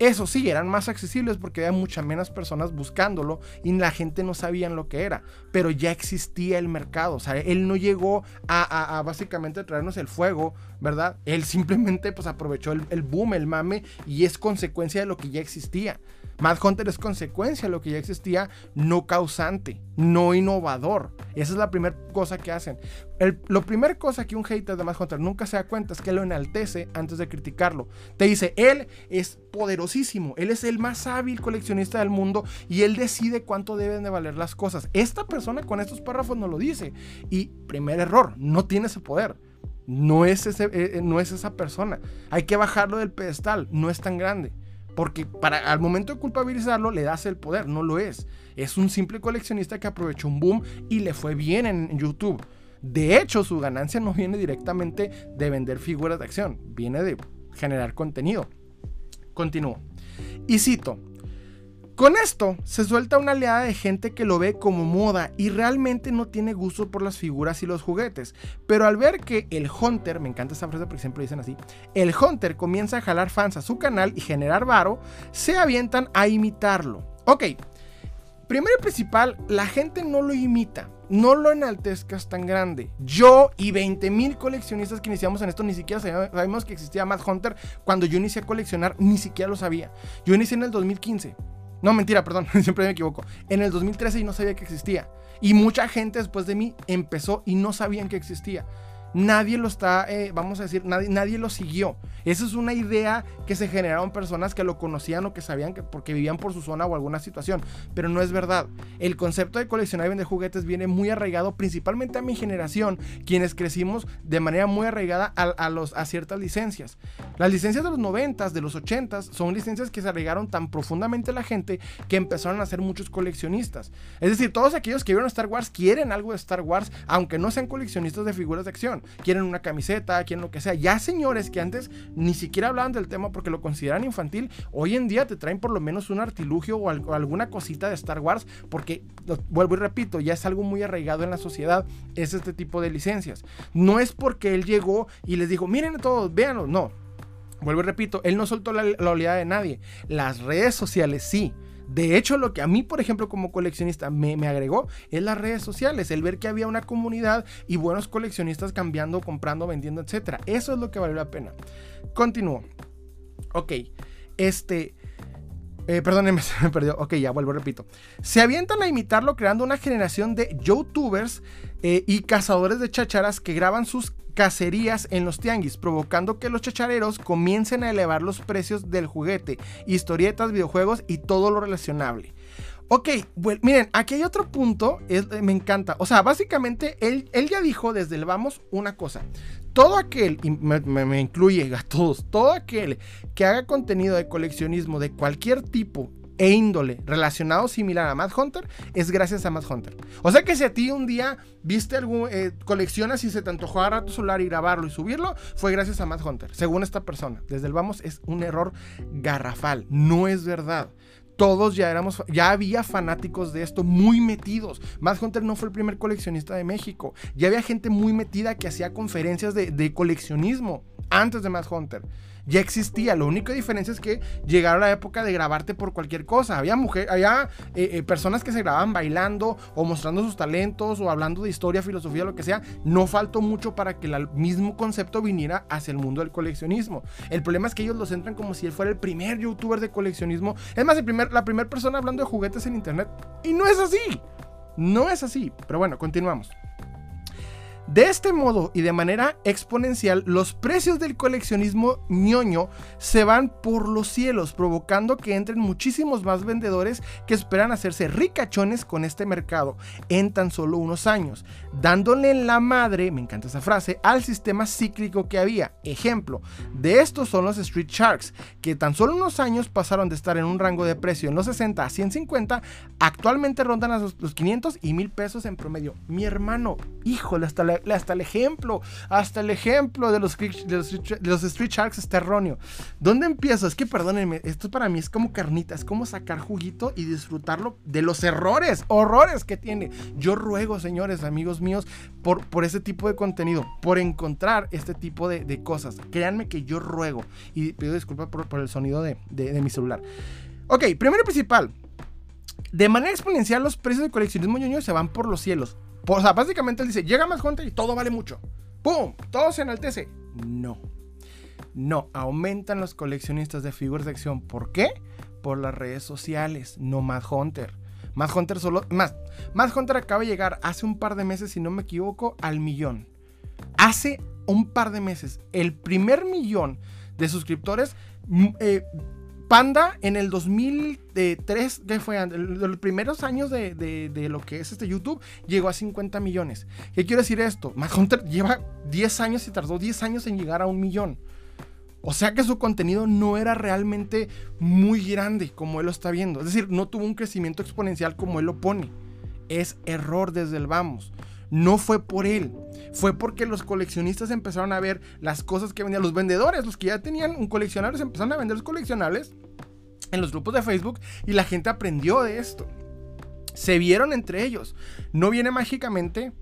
Eso sí, eran más accesibles porque había muchas menos personas buscándolo y la gente no sabía lo que era, pero ya existía el mercado, o sea, él no llegó a, básicamente traernos el fuego, ¿verdad? Él simplemente pues aprovechó el, el boom, el mame y es consecuencia de lo que ya existía. Mad Hunter es consecuencia de lo que ya existía, no causante, no innovador. Esa es la primera cosa que hacen. Lo primera cosa que un hater de Mad Hunter nunca se da cuenta es que lo enaltece antes de criticarlo. Te dice, él es poderosísimo, él es el más hábil coleccionista del mundo y él decide cuánto deben de valer las cosas. Esta persona con estos párrafos no lo dice. Y primer error, no tiene ese poder. No es, ese, eh, eh, no es esa persona. Hay que bajarlo del pedestal, no es tan grande. Porque para, al momento de culpabilizarlo le das el poder, no lo es. Es un simple coleccionista que aprovechó un boom y le fue bien en, YouTube. De hecho, su ganancia no viene directamente de vender figuras de acción, viene de generar contenido. Continúo. Y cito, Con esto se suelta una oleada de gente que lo ve como moda y realmente no tiene gusto por las figuras y los juguetes. Pero al ver que el Hunter, me encanta esa frase porque siempre dicen así, el Hunter comienza a jalar fans a su canal y generar varo, se avientan a imitarlo. Ok, primero y principal, la gente no lo imita. No lo enaltezcas tan grande. Yo y 20 mil coleccionistas que iniciamos en esto ni siquiera sabíamos que existía Mad Hunter. Cuando yo inicié a coleccionar, ni siquiera lo sabía. Yo inicié en el 2015. No, mentira, perdón, siempre me equivoco. En el 2013 y no sabía que existía. Y mucha gente después de mí empezó y no sabían que existía nadie lo está, eh, vamos a decir, nadie, nadie lo siguió. Esa es una idea que se generaron personas que lo conocían o que sabían que porque vivían por su zona o alguna situación, pero no es verdad. El concepto de coleccionar y vender juguetes viene muy arraigado principalmente a mi generación, quienes crecimos de manera muy arraigada a, los, a ciertas licencias. Las licencias de los 90 de los 80 son licencias que se arraigaron tan profundamente la gente que empezaron a ser muchos coleccionistas. Es decir, todos aquellos que vieron Star Wars quieren algo de Star Wars, aunque no sean coleccionistas de figuras de acción quieren una camiseta, quieren lo que sea. Ya señores que antes ni siquiera hablaban del tema porque lo consideran infantil, hoy en día te traen por lo menos un artilugio o, alguna cosita de Star Wars porque, vuelvo y repito, ya es algo muy arraigado en la sociedad, es este tipo de licencias. No es porque él llegó y les dijo, miren todos, véanlo, no. Vuelvo y repito, él no soltó la, la oleada de nadie. Las redes sociales sí. De hecho, lo que a mí, por ejemplo, como coleccionista me, agregó es las redes sociales, el ver que había una comunidad y buenos coleccionistas cambiando, comprando, vendiendo, etc. Eso es lo que valió la pena. Continúo. Ok, este... Eh, perdónenme, se me perdió. Ok, ya vuelvo, repito. Se avientan a imitarlo creando una generación de youtubers eh, y cazadores de chacharas que graban sus cacerías en los tianguis, provocando que los chachareros comiencen a elevar los precios del juguete, historietas, videojuegos y todo lo relacionable. Ok, miren, aquí hay otro punto, eh, me encanta. O sea, básicamente él, él, ya dijo desde el vamos una cosa. Todo aquel, y me, me incluye a todos, todo aquel que haga contenido de coleccionismo de cualquier tipo e índole relacionado similar a Mad Hunter es gracias a Mad Hunter. O sea que si a ti un día viste algún, eh, coleccionas y se te antojó agarrar tu celular y grabarlo y subirlo, fue gracias a Mad Hunter, según esta persona. Desde el vamos es un error garrafal, no es verdad todos ya éramos, ya había fanáticos de esto muy metidos. Mad Hunter no fue el primer coleccionista de México. Ya había gente muy metida que hacía conferencias de, coleccionismo antes de Mad Hunter ya existía. Lo único diferencia es que llegaron la época de grabarte por cualquier cosa. Había mujeres, había eh, eh, personas que se grababan bailando o mostrando sus talentos o hablando de historia, filosofía, lo que sea. No faltó mucho para que el mismo concepto viniera hacia el mundo del coleccionismo. El problema es que ellos lo centran como si él fuera el primer youtuber de coleccionismo. Es más, el primer, la primera persona hablando de juguetes en internet. Y no es así. No es así. Pero bueno, continuamos. De este modo y de manera exponencial, los precios del coleccionismo ñoño se van por los cielos, provocando que entren muchísimos más vendedores que esperan hacerse ricachones con este mercado en tan solo unos años, dándole la madre, me encanta esa frase, al sistema cíclico que había. Ejemplo, de estos son los Street Sharks, que tan solo unos años pasaron de estar en un rango de precio en los 60 a 150, actualmente rondan a los 500 y 1000 pesos en promedio. Mi hermano, híjole, hasta la hasta el ejemplo, hasta el ejemplo de los, de los, Street Sharks está erróneo. ¿Dónde empiezo? Es que perdónenme, esto para mí es como carnita, es como sacar juguito y disfrutarlo de los errores, horrores que tiene. Yo ruego, señores, amigos míos, por, por ese tipo de contenido, por encontrar este tipo de, cosas. Créanme que yo ruego y pido disculpas por, el sonido de, de mi celular. Ok, primero y principal. De manera exponencial, los precios de coleccionismo ñoño se van por los cielos. O sea, básicamente él dice, llega más gente y todo vale mucho. ¡Pum! Todo se enaltece. No. No, aumentan los coleccionistas de figuras de acción. ¿Por qué? Por las redes sociales, no Mad Hunter. Mad Hunter solo. Más. Mad Hunter acaba de llegar hace un par de meses, si no me equivoco, al millón. Hace un par de meses. El primer millón de suscriptores. Mm, eh, Panda en el 2003, que fue los primeros años de, lo que es este YouTube, llegó a 50 millones. ¿Qué quiere decir esto? Mad Hunter lleva 10 años y tardó 10 años en llegar a un millón. O sea que su contenido no era realmente muy grande como él lo está viendo. Es decir, no tuvo un crecimiento exponencial como él lo pone. Es error desde el vamos no fue por él. Fue porque los coleccionistas empezaron a ver las cosas que vendían. Los vendedores, los que ya tenían un coleccionables, empezaron a vender los coleccionables. en los grupos de Facebook y la gente aprendió de esto. Se vieron entre ellos. No viene mágicamente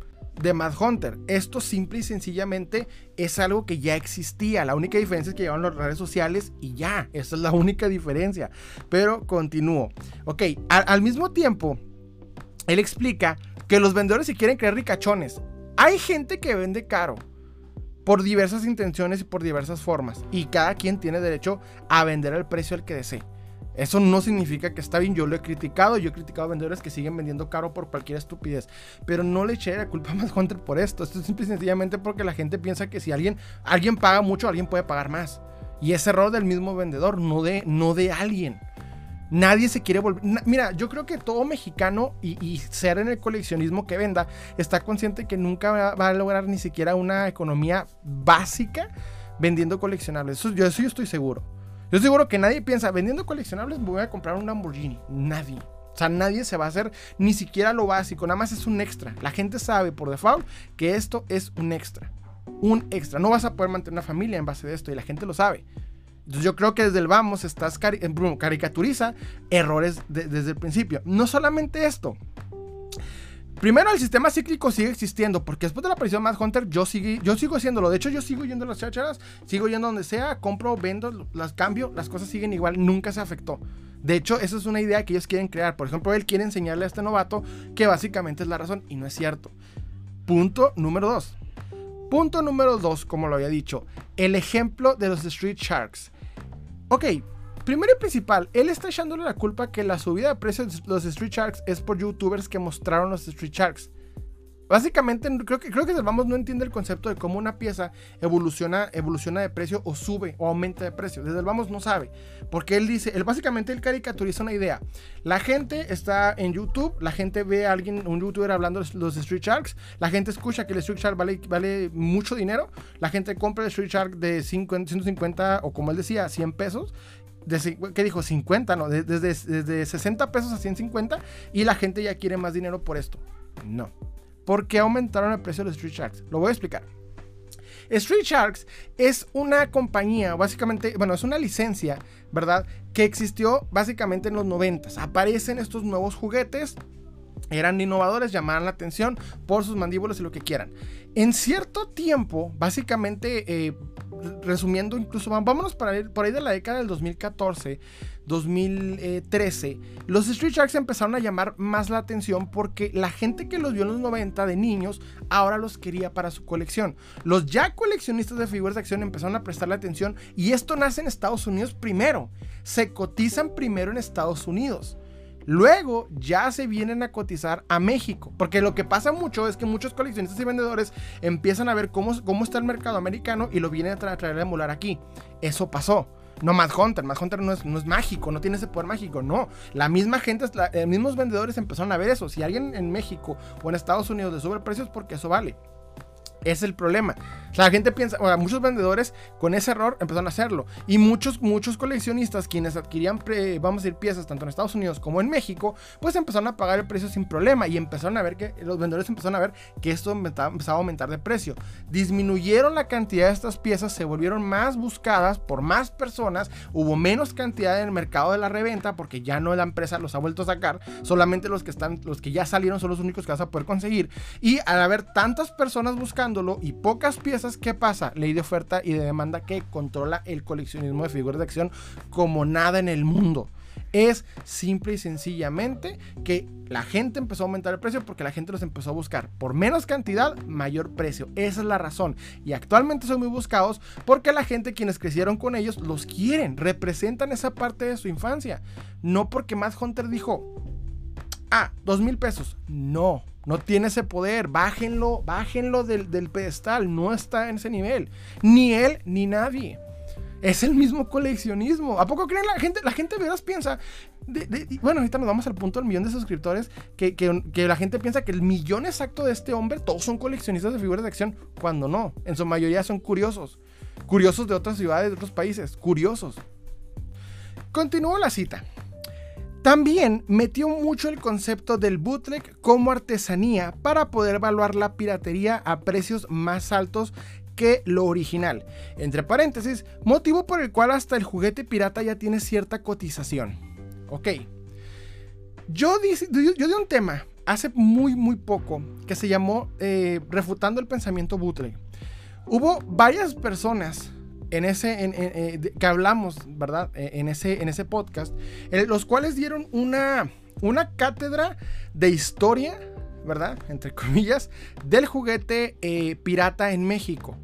de Mad Hunter. Esto simple y sencillamente es algo que ya existía. La única diferencia es que llevan las redes sociales y ya. Esa es la única diferencia. Pero continúo. Ok, al mismo tiempo, él explica que los vendedores se quieren creer ricachones. Hay gente que vende caro por diversas intenciones y por diversas formas. Y cada quien tiene derecho a vender al precio al que desee. Eso no significa que está bien, yo lo he criticado, yo he criticado a vendedores que siguen vendiendo caro por cualquier estupidez, pero no le eché la culpa a Más Hunter por esto, esto es simple y sencillamente porque la gente piensa que si alguien, alguien paga mucho, alguien puede pagar más. Y es error del mismo vendedor, no de, no de alguien. Nadie se quiere volver. mira, yo creo que todo mexicano y, ser en el coleccionismo que venda está consciente que nunca va, a lograr ni siquiera una economía básica vendiendo coleccionables. eso yo estoy seguro. Yo seguro que nadie piensa, vendiendo coleccionables voy a comprar un Lamborghini. Nadie. O sea, nadie se va a hacer ni siquiera lo básico, nada más es un extra. La gente sabe por default que esto es un extra. Un extra. No vas a poder mantener una familia en base de esto y la gente lo sabe. Yo creo que desde el vamos estás caricaturiza errores desde el principio. No solamente esto, Primero, el sistema cíclico sigue existiendo, porque después de la aparición de Mad Hunter, yo, yo sigo haciéndolo. De hecho, yo sigo yendo a las chacharas, sigo yendo donde sea, compro, vendo, las cambio, las cosas siguen igual, nunca se afectó. De hecho, esa es una idea que ellos quieren crear. Por ejemplo, él quiere enseñarle a este novato que básicamente es la razón, y no es cierto. Punto número dos. Punto número dos, como lo había dicho, el ejemplo de los Street Sharks. Ok, Primero y principal, él está echándole la culpa que la subida de precios de los Street Sharks es por youtubers que mostraron los Street Sharks. Básicamente, creo que, creo que Vamos no entiende el concepto de cómo una pieza evoluciona, evoluciona de precio o sube o aumenta de precio. Desde el Vamos no sabe. Porque él dice, él básicamente él caricaturiza una idea. La gente está en YouTube, la gente ve a alguien, un youtuber hablando de los Street Sharks, la gente escucha que el Street Shark vale, vale mucho dinero, la gente compra el Street Shark de 50, 150 o como él decía, 100 pesos ¿qué dijo? 50, ¿no? Desde, desde 60 pesos a 150 y la gente ya quiere más dinero por esto. No. ¿Por qué aumentaron el precio de los Street Sharks? Lo voy a explicar. Street Sharks es una compañía, básicamente, bueno, es una licencia, ¿verdad? Que existió básicamente en los 90. Aparecen estos nuevos juguetes eran innovadores, llamaban la atención por sus mandíbulas y lo que quieran. En cierto tiempo, básicamente, eh, resumiendo incluso, vámonos por ahí, por ahí de la década del 2014, 2013, los Street Sharks empezaron a llamar más la atención porque la gente que los vio en los 90 de niños ahora los quería para su colección. Los ya coleccionistas de figuras de acción empezaron a prestarle atención y esto nace en Estados Unidos primero. Se cotizan primero en Estados Unidos. Luego ya se vienen a cotizar a México. Porque lo que pasa mucho es que muchos coleccionistas y vendedores empiezan a ver cómo, cómo está el mercado americano y lo vienen a traer a emular aquí. Eso pasó. No Mad Hunter, Mad Hunter no es, no es mágico, no tiene ese poder mágico, no. La misma gente, los eh, mismos vendedores empezaron a ver eso. Si alguien en México o en Estados Unidos le sube el precio es porque eso vale. Es el problema. O sea, la gente piensa, o sea, muchos vendedores con ese error empezaron a hacerlo. Y muchos, muchos coleccionistas, quienes adquirían, vamos a decir, piezas tanto en Estados Unidos como en México, pues empezaron a pagar el precio sin problema. Y empezaron a ver que, los vendedores empezaron a ver que esto empezaba, a aumentar de precio. Disminuyeron la cantidad de estas piezas, se volvieron más buscadas por más personas. Hubo menos cantidad en el mercado de la reventa porque ya no la empresa los ha vuelto a sacar. Solamente los que están, los que ya salieron son los únicos que vas a poder conseguir. Y al haber tantas personas buscando, y pocas piezas, ¿qué pasa? Ley de oferta y de demanda que controla el coleccionismo de figuras de acción como nada en el mundo. Es simple y sencillamente que la gente empezó a aumentar el precio porque la gente los empezó a buscar. Por menos cantidad, mayor precio. Esa es la razón. Y actualmente son muy buscados porque la gente, quienes crecieron con ellos, los quieren. Representan esa parte de su infancia. No porque Matt Hunter dijo, ah, dos mil pesos. No, no tiene ese poder. Bájenlo, bájenlo del, pedestal. No está en ese nivel. Ni él, ni nadie. Es el mismo coleccionismo. ¿A poco creen la gente? La gente de veras piensa. bueno, ahorita nos vamos al punto del millón de suscriptores. Que, que, la gente piensa que el millón exacto de este hombre, todos son coleccionistas de figuras de acción. Cuando no. En su mayoría son curiosos. Curiosos de otras ciudades, de otros países. Curiosos. Continúo la cita. También metió mucho el concepto del bootleg como artesanía para poder evaluar la piratería a precios más altos que lo original. Entre paréntesis, motivo por el cual hasta el juguete pirata ya tiene cierta cotización. Ok. Yo, di, yo, di un tema hace muy, muy poco que se llamó eh, Refutando el pensamiento bootleg. Hubo varias personas en ese, eh, que hablamos, ¿verdad? E, en ese, en ese podcast, los cuales dieron una, una cátedra de historia, ¿verdad? Entre comillas, del juguete eh, pirata en México.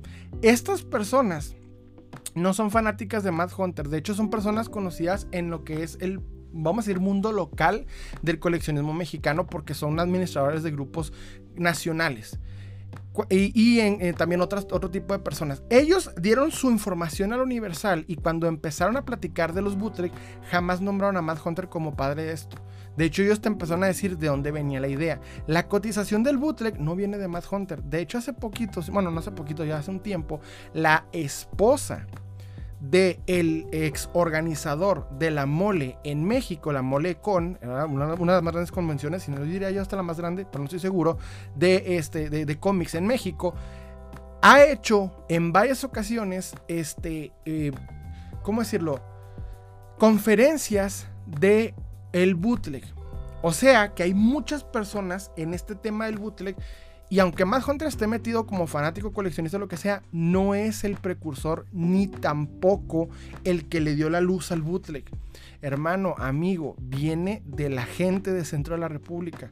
Estas personas no son fanáticas de Mad Hunter, de hecho son personas conocidas en lo que es el vamos a decir, mundo local del coleccionismo mexicano porque son administradores de grupos nacionales. Y, en, también otras, otro tipo de personas. Ellos dieron su información a la Universal y cuando empezaron a platicar de los bootleg, jamás nombraron a Mad Hunter como padre de esto. De hecho, ellos te empezaron a decir de dónde venía la idea. La cotización del bootleg no viene de Mad Hunter. De hecho, hace poquito, bueno, no hace poquito, ya hace un tiempo, la esposa de el ex organizador de la mole en México, la mole con, una, de las más grandes convenciones, y no diría yo hasta la más grande, pero no estoy seguro, de, este, de, cómics en México, ha hecho en varias ocasiones, este, eh, ¿cómo decirlo? Conferencias de el bootleg. O sea que hay muchas personas en este tema del bootleg y aunque Mad Hunter esté metido como fanático, coleccionista, lo que sea, no es el precursor ni tampoco el que le dio la luz al bootleg. Hermano, amigo, viene de la gente de centro de la República.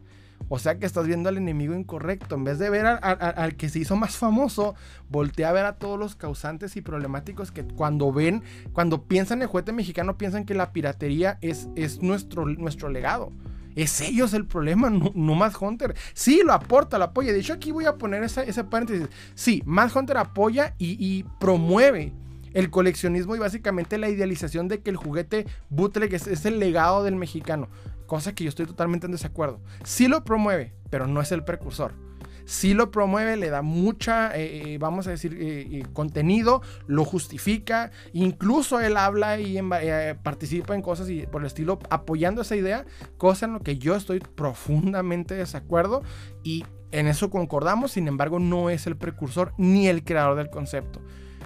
O sea que estás viendo al enemigo incorrecto. En vez de ver al que se hizo más famoso, voltea a ver a todos los causantes y problemáticos que cuando ven, cuando piensan en el juguete mexicano, piensan que la piratería es, es nuestro, nuestro legado. Es ellos el problema, no, Mad Hunter. Sí, lo aporta, lo apoya. De hecho, aquí voy a poner esa, ese paréntesis. Sí, Mad Hunter apoya y, promueve el coleccionismo y básicamente la idealización de que el juguete bootleg es, es, el legado del mexicano, cosa que yo estoy totalmente en desacuerdo. Sí lo promueve, pero no es el precursor sí lo promueve, le da mucha, eh, eh, vamos a decir, eh, contenido, lo justifica, incluso él habla y participa en cosas y por el estilo apoyando esa idea, cosa en lo que yo estoy profundamente desacuerdo y en eso concordamos, sin embargo no es el precursor ni el creador del concepto.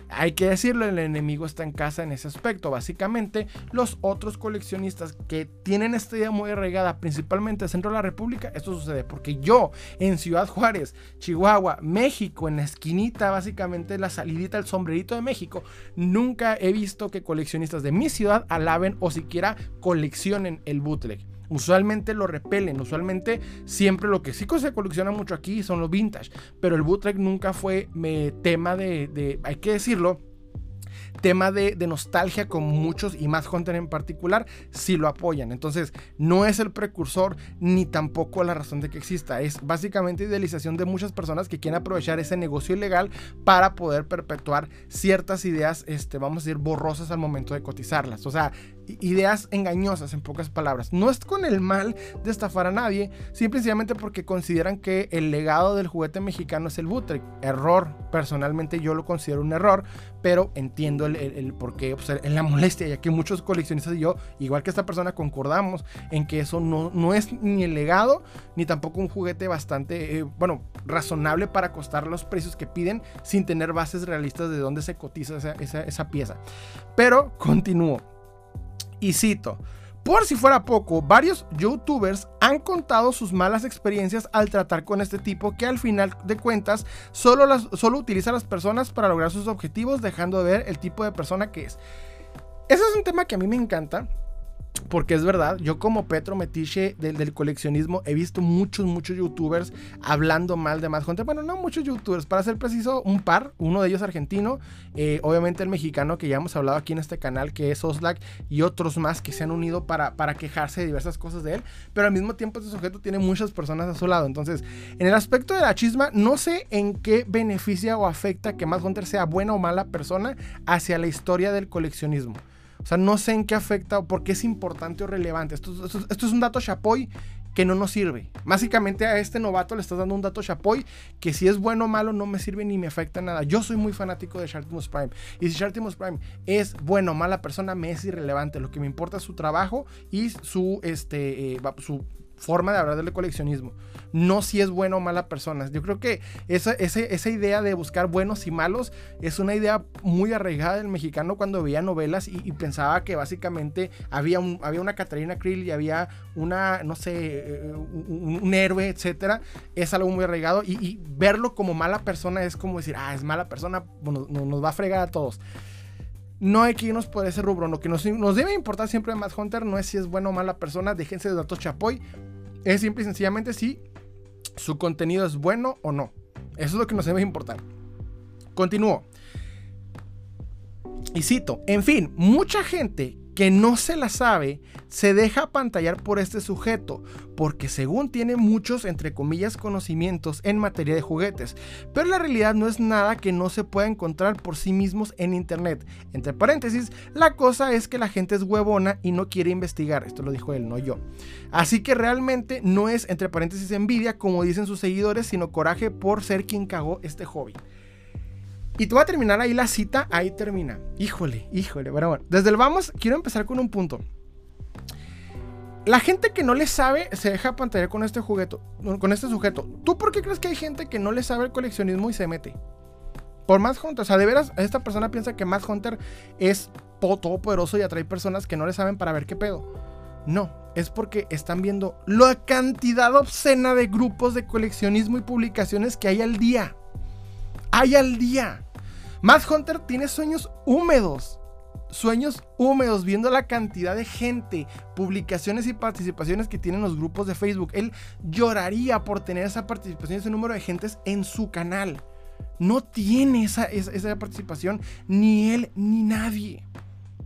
Hay que decirlo, el enemigo está en casa en ese aspecto. Básicamente, los otros coleccionistas que tienen esta idea muy arraigada, principalmente en centro de la República, esto sucede porque yo en Ciudad Juárez, Chihuahua, México, en la esquinita, básicamente la salidita del sombrerito de México, nunca he visto que coleccionistas de mi ciudad alaben o siquiera coleccionen el bootleg usualmente lo repelen, usualmente siempre lo que sí se colecciona mucho aquí son los vintage, pero el bootleg nunca fue me, tema de, de, hay que decirlo, tema de, nostalgia con muchos y más Hunter en particular, si lo apoyan. Entonces, no es el precursor ni tampoco la razón de que exista. Es básicamente idealización de muchas personas que quieren aprovechar ese negocio ilegal para poder perpetuar ciertas ideas, este, vamos a decir, borrosas al momento de cotizarlas. O sea, ideas engañosas en pocas palabras. No es con el mal de estafar a nadie, simplemente porque consideran que el legado del juguete mexicano es el bootleg. Error, personalmente yo lo considero un error, pero entiendo el, el, por qué, pues, la molestia, ya que muchos coleccionistas y yo, igual que esta persona, concordamos en que eso no, no es ni el legado, ni tampoco un juguete bastante, eh, bueno, razonable para costar los precios que piden sin tener bases realistas de dónde se cotiza esa, esa, esa pieza. Pero continúo. Y cito, por si fuera poco, varios youtubers han contado sus malas experiencias al tratar con este tipo que al final de cuentas solo, las, solo utiliza a las personas para lograr sus objetivos dejando de ver el tipo de persona que es. Ese es un tema que a mí me encanta porque es verdad, yo como Petro Metiche del, coleccionismo he visto muchos, muchos youtubers hablando mal de Mad Hunter. Bueno, no muchos youtubers, para ser preciso, un par, uno de ellos argentino, eh, obviamente el mexicano que ya hemos hablado aquí en este canal, que es Oslac, y otros más que se han unido para, para quejarse de diversas cosas de él, pero al mismo tiempo este sujeto tiene muchas personas a su lado. Entonces, en el aspecto de la chisma, no sé en qué beneficia o afecta que Mad Hunter sea buena o mala persona hacia la historia del coleccionismo. O sea, no sé en qué afecta o por qué es importante o relevante. Esto, es un dato chapoy que no nos sirve. Básicamente a este novato le estás dando un dato chapoy que si es bueno o malo no me sirve ni me afecta nada. Yo soy muy fanático de Shartimus Prime. Y si Shartimus Prime es bueno o mala persona, me es irrelevante. Lo que me importa es su trabajo y su, este, eh, su forma de hablar del coleccionismo, no si es bueno o mala persona. Yo creo que esa, esa, idea de buscar buenos y malos es una idea muy arraigada del mexicano cuando veía novelas y, pensaba que básicamente había, un, había una Catarina Krill y había una, no sé, eh, un, héroe, etcétera. Es algo muy arraigado y, verlo como mala persona es como decir, ah, es mala persona, bueno, nos va a fregar a todos no hay que irnos por ese rubro. Lo que nos, debe importar siempre de Matt Hunter no es si es bueno o mala persona. Déjense de datos chapoy. Es simple y sencillamente si su contenido es bueno o no. Eso es lo que nos debe importar. Continúo. Y cito, en fin, mucha gente que no se la sabe se deja pantallar por este sujeto, porque según tiene muchos, entre comillas, conocimientos en materia de juguetes, pero la realidad no es nada que no se pueda encontrar por sí mismos en internet. Entre paréntesis, la cosa es que la gente es huevona y no quiere investigar, esto lo dijo él, no yo. Así que realmente no es, entre paréntesis, envidia, como dicen sus seguidores, sino coraje por ser quien cagó este hobby. Y tú vas a terminar ahí la cita, ahí termina. Híjole, híjole. Pero bueno, desde el vamos, quiero empezar con un punto. La gente que no le sabe se deja pantalla con este juguete, con este sujeto. ¿Tú por qué crees que hay gente que no le sabe el coleccionismo y se mete? Por más Hunter. O sea, de veras, esta persona piensa que más Hunter es todopoderoso y atrae personas que no le saben para ver qué pedo. No, es porque están viendo la cantidad obscena de grupos de coleccionismo y publicaciones que hay al día. Hay al día. Matt Hunter tiene sueños húmedos. Sueños húmedos, viendo la cantidad de gente, publicaciones y participaciones que tienen los grupos de Facebook. Él lloraría por tener esa participación, ese número de gentes en su canal. No tiene esa, esa participación ni él ni nadie.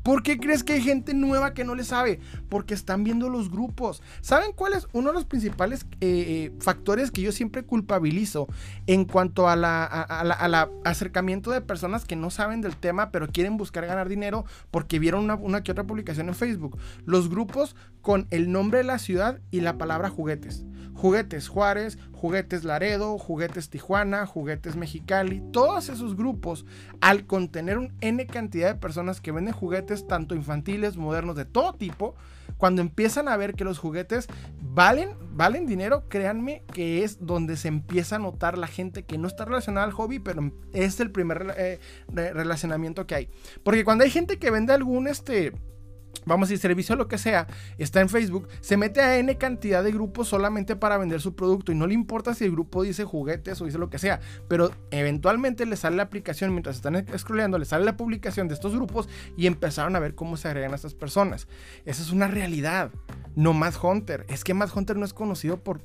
¿Por qué crees que hay gente nueva que no le sabe? Porque están viendo los grupos. ¿Saben cuál es uno de los principales eh, eh, factores que yo siempre culpabilizo en cuanto a la, acercamiento de personas que no saben del tema pero quieren buscar ganar dinero porque vieron una que otra publicación en Facebook? Los grupos con el nombre de la ciudad y la palabra juguetes. Juguetes Juárez, Juguetes Laredo, Juguetes Tijuana, Juguetes Mexicali, todos esos grupos, al contener un N cantidad de personas que venden juguetes, tanto infantiles, modernos, de todo tipo, cuando empiezan a ver que los juguetes valen, valen dinero, créanme que es donde se empieza a notar la gente que no está relacionada al hobby, pero es el primer eh, relacionamiento que hay. Porque cuando hay gente que vende algún, este, vamos a decir, servicio lo que sea, está en Facebook, se mete a N cantidad de grupos solamente para vender su producto y no le importa si el grupo dice juguetes o dice lo que sea, pero eventualmente le sale la aplicación mientras están scrolleando, le sale la publicación de estos grupos y empezaron a ver cómo se agregan a estas personas. Esa es una realidad, no más Hunter. Es que más Hunter no es conocido por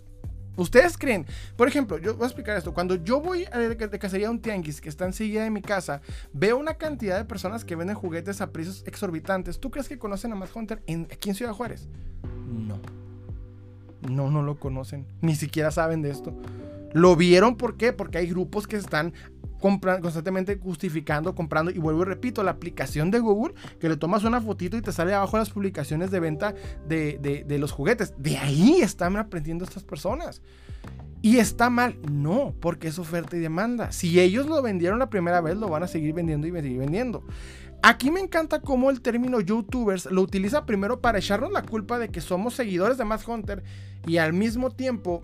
¿Ustedes creen? Por ejemplo, yo voy a explicar esto. Cuando yo voy a, de, de cacería a un tianguis que está enseguida de mi casa, veo una cantidad de personas que venden juguetes a precios exorbitantes. ¿Tú crees que conocen a Matt Hunter en, aquí en Ciudad Juárez? No. No, no lo conocen. Ni siquiera saben de esto. Lo vieron, ¿por qué? Porque hay grupos que están constantemente justificando, comprando. Y vuelvo y repito, la aplicación de Google, que le tomas una fotito y te sale abajo las publicaciones de venta de, los juguetes. De ahí están aprendiendo estas personas. ¿Y está mal? No, porque es oferta y demanda. Si ellos lo vendieron la primera vez, lo van a seguir vendiendo y vendiendo. Aquí me encanta cómo el término YouTubers lo utiliza primero para echarnos la culpa de que somos seguidores de Mass Hunter y al mismo tiempo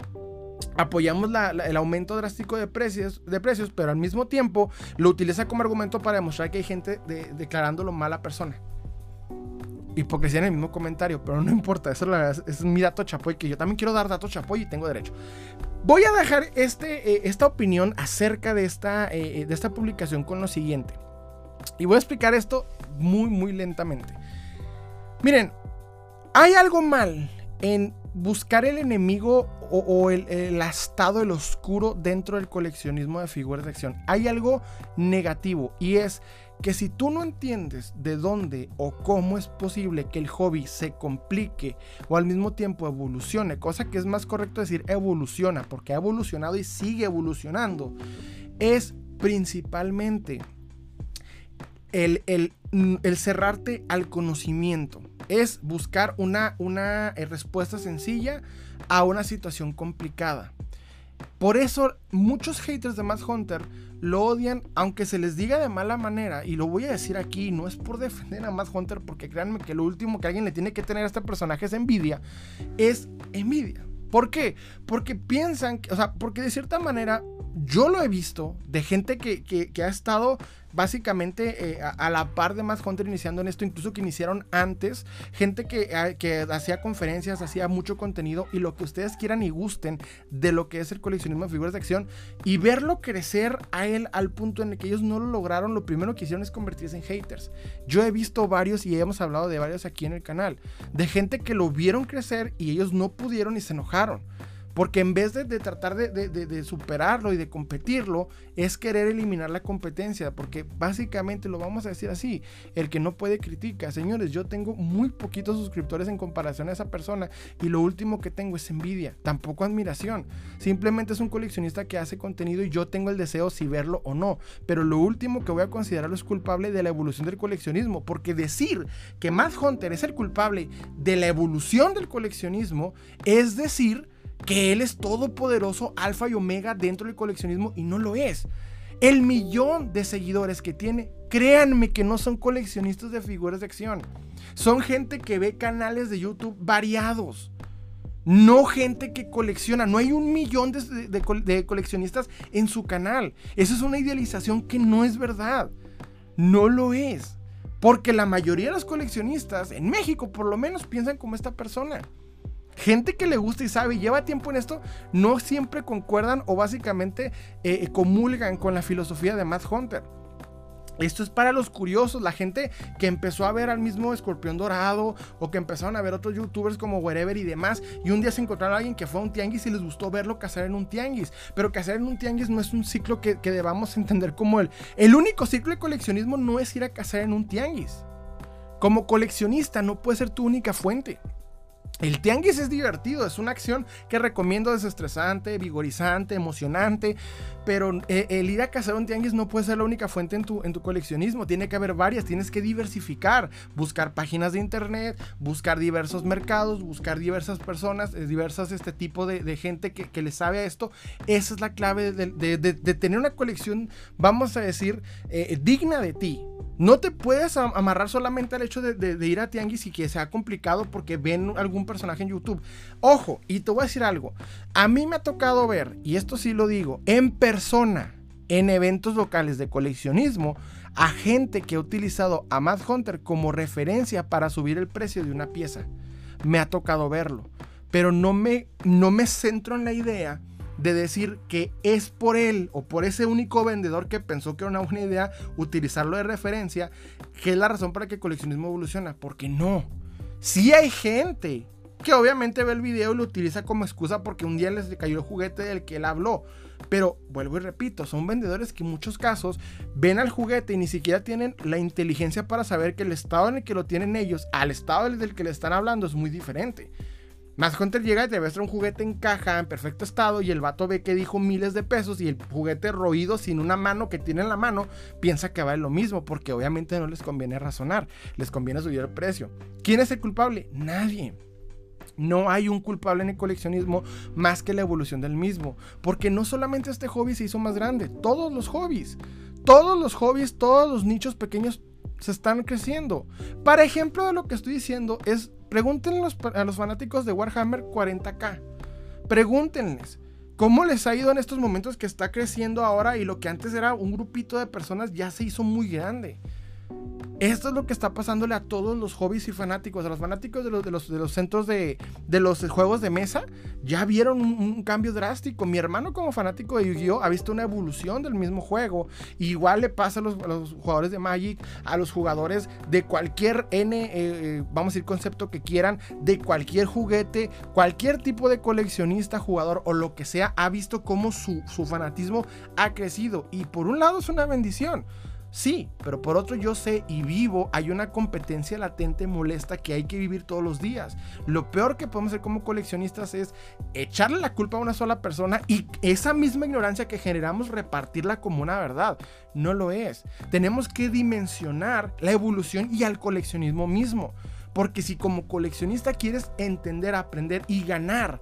apoyamos el aumento drástico de precios, de precios, pero al mismo tiempo lo utiliza como argumento para demostrar que hay gente declarándolo mala persona. Hipocresía en el mismo comentario, pero no importa, eso es, mi dato chapoy, que yo también quiero dar datos chapoy y tengo derecho. Voy a dejar este, eh, esta opinión acerca de esta, eh, de esta publicación con lo siguiente. Y voy a explicar esto muy, muy lentamente. Miren, hay algo mal en buscar el enemigo o, el, el, el oscuro dentro del coleccionismo de figuras de acción. Hay algo negativo y es que si tú no entiendes de dónde o cómo es posible que el hobby se complique o al mismo tiempo evolucione, cosa que es más correcto decir evoluciona, porque ha evolucionado y sigue evolucionando, es principalmente el, el, el cerrarte al conocimiento es buscar una, una eh, respuesta sencilla a una situación complicada. Por eso muchos haters de Matt Hunter lo odian, aunque se les diga de mala manera, y lo voy a decir aquí, no es por defender a Matt Hunter, porque créanme que lo último que alguien le tiene que tener a este personaje es envidia, es envidia. ¿Por qué? Porque piensan, o sea, porque de cierta manera yo lo he visto de gente que, que, ha estado básicamente eh, a, la par de más Hunter iniciando en esto, incluso que iniciaron antes, gente que, ah, que, hacía conferencias, hacía mucho contenido y lo que ustedes quieran y gusten de lo que es el coleccionismo de figuras de acción y verlo crecer a él al punto en el que ellos no lo lograron, lo primero que hicieron es convertirse en haters. Yo he visto varios y hemos hablado de varios aquí en el canal, de gente que lo vieron crecer y ellos no pudieron y se enojaron. Porque en vez de, tratar de, superarlo y de competirlo, es querer eliminar la competencia. Porque básicamente lo vamos a decir así, el que no puede critica. Señores, yo tengo muy poquitos suscriptores en comparación a esa persona y lo último que tengo es envidia, tampoco admiración. Simplemente es un coleccionista que hace contenido y yo tengo el deseo si verlo o no. Pero lo último que voy a considerarlo es culpable de la evolución del coleccionismo. Porque decir que Matt Hunter es el culpable de la evolución del coleccionismo es decir que él es todopoderoso, alfa y omega dentro del coleccionismo y no lo es. El millón de seguidores que tiene, créanme que no son coleccionistas de figuras de acción. Son gente que ve canales de YouTube variados. No gente que colecciona. No hay un millón de, coleccionistas en su canal. Esa es una idealización que no es verdad. No lo es. Porque la mayoría de los coleccionistas, en México por lo menos, piensan como esta persona gente que le gusta y sabe y lleva tiempo en esto, no siempre concuerdan o básicamente eh, eh, comulgan con la filosofía de Matt Hunter. Esto es para los curiosos, la gente que empezó a ver al mismo escorpión dorado o que empezaron a ver otros youtubers como Wherever y demás y un día se encontraron a alguien que fue a un tianguis y les gustó verlo cazar en un tianguis. Pero cazar en un tianguis no es un ciclo que, que debamos entender como el... El único ciclo de coleccionismo no es ir a cazar en un tianguis. Como coleccionista no puede ser tu única fuente. El tianguis es divertido, es una acción que recomiendo desestresante, vigorizante, emocionante, pero eh, el ir a cazar un tianguis no puede ser la única fuente en tu, en tu coleccionismo, tiene que haber varias, tienes que diversificar, buscar páginas de internet, buscar diversos mercados, buscar diversas personas, eh, diversas este tipo de, gente que, que, le sabe a esto. Esa es la clave de, tener una colección, vamos a decir, eh, digna de ti. No te puedes amarrar solamente al hecho de, ir a tianguis y que sea complicado porque ven algún personaje en YouTube. Ojo, y te voy a decir algo. A mí me ha tocado ver, y esto sí lo digo, en persona, en eventos locales de coleccionismo, a gente que ha utilizado a Mad Hunter como referencia para subir el precio de una pieza. Me ha tocado verlo. Pero no me, no me centro en la idea de decir que es por él o por ese único vendedor que pensó que era una buena idea utilizarlo de referencia, que es la razón para que el coleccionismo evoluciona. Porque no. Si hay gente que obviamente ve el video y lo utiliza como excusa porque un día les cayó el juguete del que él habló. Pero vuelvo y repito, son vendedores que en muchos casos ven al juguete y ni siquiera tienen la inteligencia para saber que el estado en el que lo tienen ellos al estado del que le están hablando es muy diferente. Más Hunter llega y te muestra un juguete en caja, en perfecto estado, y el vato ve que dijo miles de pesos y el juguete roído sin una mano que tiene en la mano, piensa que vale lo mismo, porque obviamente no les conviene razonar, les conviene subir el precio. ¿Quién es el culpable? Nadie. No hay un culpable en el coleccionismo más que la evolución del mismo, porque no solamente este hobby se hizo más grande, todos los hobbies, todos los hobbies, todos los nichos pequeños se están creciendo. Para ejemplo de lo que estoy diciendo es Pregúntenle a los fanáticos de Warhammer 40k. Pregúntenles. ¿Cómo les ha ido en estos momentos que está creciendo ahora y lo que antes era un grupito de personas ya se hizo muy grande? Esto es lo que está pasándole a todos los hobbies y fanáticos, a los fanáticos de los, centros de, los juegos de mesa, ya vieron un, cambio drástico. Mi hermano como fanático de Yu-Gi-Oh ha visto una evolución del mismo juego. Igual le pasa a los, jugadores de Magic, a los jugadores de cualquier N, eh, eh, vamos a concepto que quieran, de cualquier juguete, cualquier tipo de coleccionista, jugador o lo que sea, ha visto cómo su fanatismo ha crecido. Y por un lado es una bendición. Sí, pero por otro yo sé y vivo, hay una competencia latente molesta que hay que vivir todos los días. Lo peor que podemos hacer como coleccionistas es echarle la culpa a una sola persona y esa misma ignorancia que generamos repartirla como una verdad. No lo es. Tenemos que dimensionar la evolución y al coleccionismo mismo. Porque si como coleccionista quieres entender, aprender y ganar,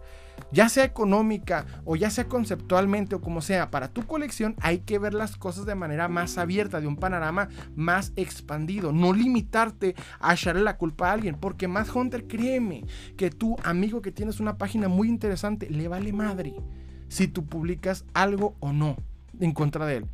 ya sea económica o ya sea conceptualmente o como sea, para tu colección hay que ver las cosas de manera más abierta, de un panorama más expandido, no limitarte a echarle la culpa a alguien, porque más Hunter, créeme que tu amigo que tienes una página muy interesante, le vale madre si tú publicas algo o no en contra de él.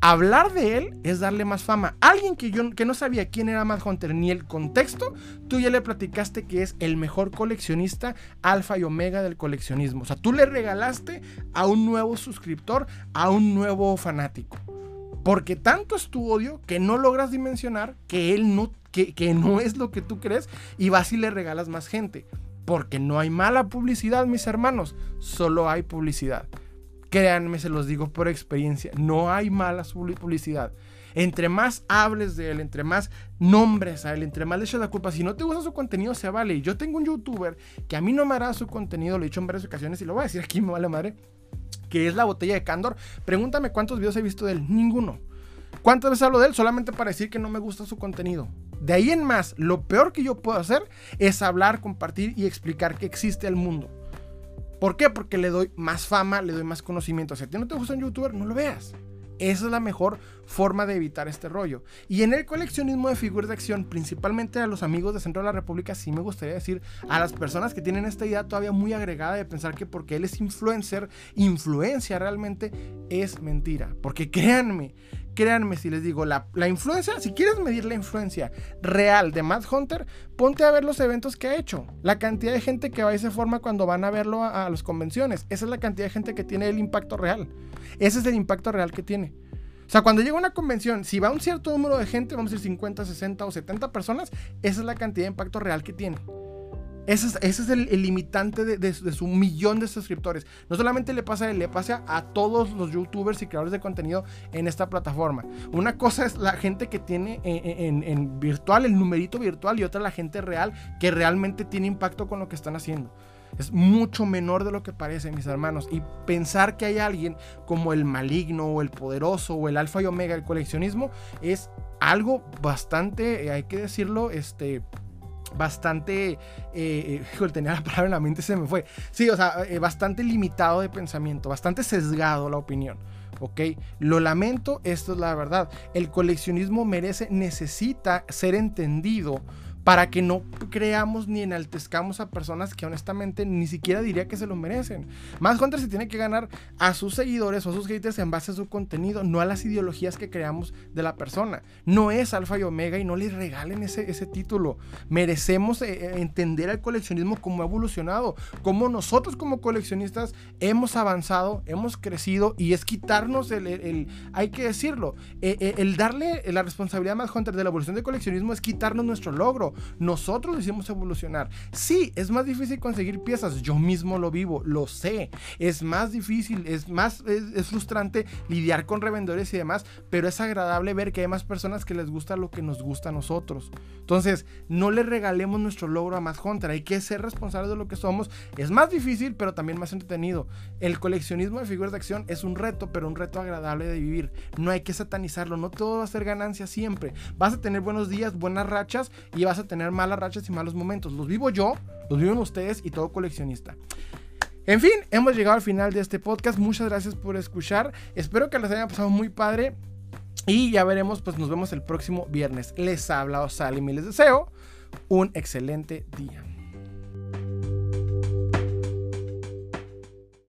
Hablar de él es darle más fama. Alguien que yo que no sabía quién era Matt Hunter ni el contexto, tú ya le platicaste que es el mejor coleccionista alfa y omega del coleccionismo. O sea, tú le regalaste a un nuevo suscriptor, a un nuevo fanático. Porque tanto es tu odio que no logras dimensionar que él no, que, que no es lo que tú crees y vas y le regalas más gente. Porque no hay mala publicidad, mis hermanos, solo hay publicidad. Créanme, se los digo por experiencia, no hay mala publicidad. Entre más hables de él, entre más nombres a él, entre más le eches la culpa, si no te gusta su contenido, se vale. Yo tengo un youtuber que a mí no me hará su contenido, lo he dicho en varias ocasiones y lo voy a decir aquí, me vale madre, que es la botella de Candor. Pregúntame cuántos videos he visto de él, ninguno. ¿Cuántas veces hablo de él? Solamente para decir que no me gusta su contenido. De ahí en más, lo peor que yo puedo hacer es hablar, compartir y explicar que existe el mundo. ¿Por qué? Porque le doy más fama, le doy más conocimiento. Si a ti no te gusta un youtuber, no lo veas. Esa es la mejor forma de evitar este rollo. Y en el coleccionismo de figuras de acción, principalmente a los amigos de Centro de la República, sí me gustaría decir a las personas que tienen esta idea todavía muy agregada de pensar que porque él es influencer, influencia realmente es mentira. Porque créanme créanme si les digo, la, influencia, si quieres medir la influencia real de Matt Hunter, ponte a ver los eventos que ha hecho. La cantidad de gente que va y se forma cuando van a verlo a, las convenciones. Esa es la cantidad de gente que tiene el impacto real. Ese es el impacto real que tiene. O sea, cuando llega a una convención, si va un cierto número de gente, vamos a decir 50, 60 o 70 personas, esa es la cantidad de impacto real que tiene. Ese es, el, limitante de, su millón de suscriptores. No solamente le pasa a él, le pasa a todos los youtubers y creadores de contenido en esta plataforma. Una cosa es la gente que tiene en, virtual, el numerito virtual, y otra la gente real que realmente tiene impacto con lo que están haciendo. Es mucho menor de lo que parece, mis hermanos. Y pensar que hay alguien como el maligno o el poderoso o el alfa y omega del coleccionismo es algo bastante, eh, hay que decirlo, este bastante, eh, eh la palabra en la mente se me fue. Sí, o sea, eh, bastante limitado de pensamiento, bastante sesgado la opinión. ¿ok? Lo lamento, esto es la verdad. El coleccionismo merece, necesita ser entendido para que no creamos ni enaltezcamos a personas que honestamente ni siquiera diría que se lo merecen. Más Hunter se tiene que ganar a sus seguidores o a sus haters en base a su contenido, no a las ideologías que creamos de la persona. No es alfa y omega y no le regalen ese, ese título. Merecemos eh, eh, entender al coleccionismo como ha evolucionado, como nosotros como coleccionistas hemos avanzado, hemos crecido y es quitarnos el, hay que decirlo, eh, el darle la responsabilidad a Más Hunter de la evolución del coleccionismo es quitarnos nuestro logro nosotros lo hicimos evolucionar. Sí, es más difícil conseguir piezas. Yo mismo lo vivo, lo sé. Es más difícil, es más es, frustrante lidiar con revendedores y demás, pero es agradable ver que hay más personas que les gusta lo que nos gusta a nosotros. Entonces, no le regalemos nuestro logro a más Hunter. Hay que ser responsables de lo que somos. Es más difícil, pero también más entretenido. El coleccionismo de figuras de acción es un reto, pero un reto agradable de vivir. No hay que satanizarlo. No todo va a ser ganancia siempre. Vas a tener buenos días, buenas rachas y vas tener malas rachas y malos momentos. Los vivo yo, los viven ustedes y todo coleccionista. En fin, hemos llegado al final de este podcast. Muchas gracias por escuchar. Espero que les haya pasado muy padre. Y ya veremos, pues nos vemos el próximo viernes. Les ha hablado Salim y les deseo un excelente día.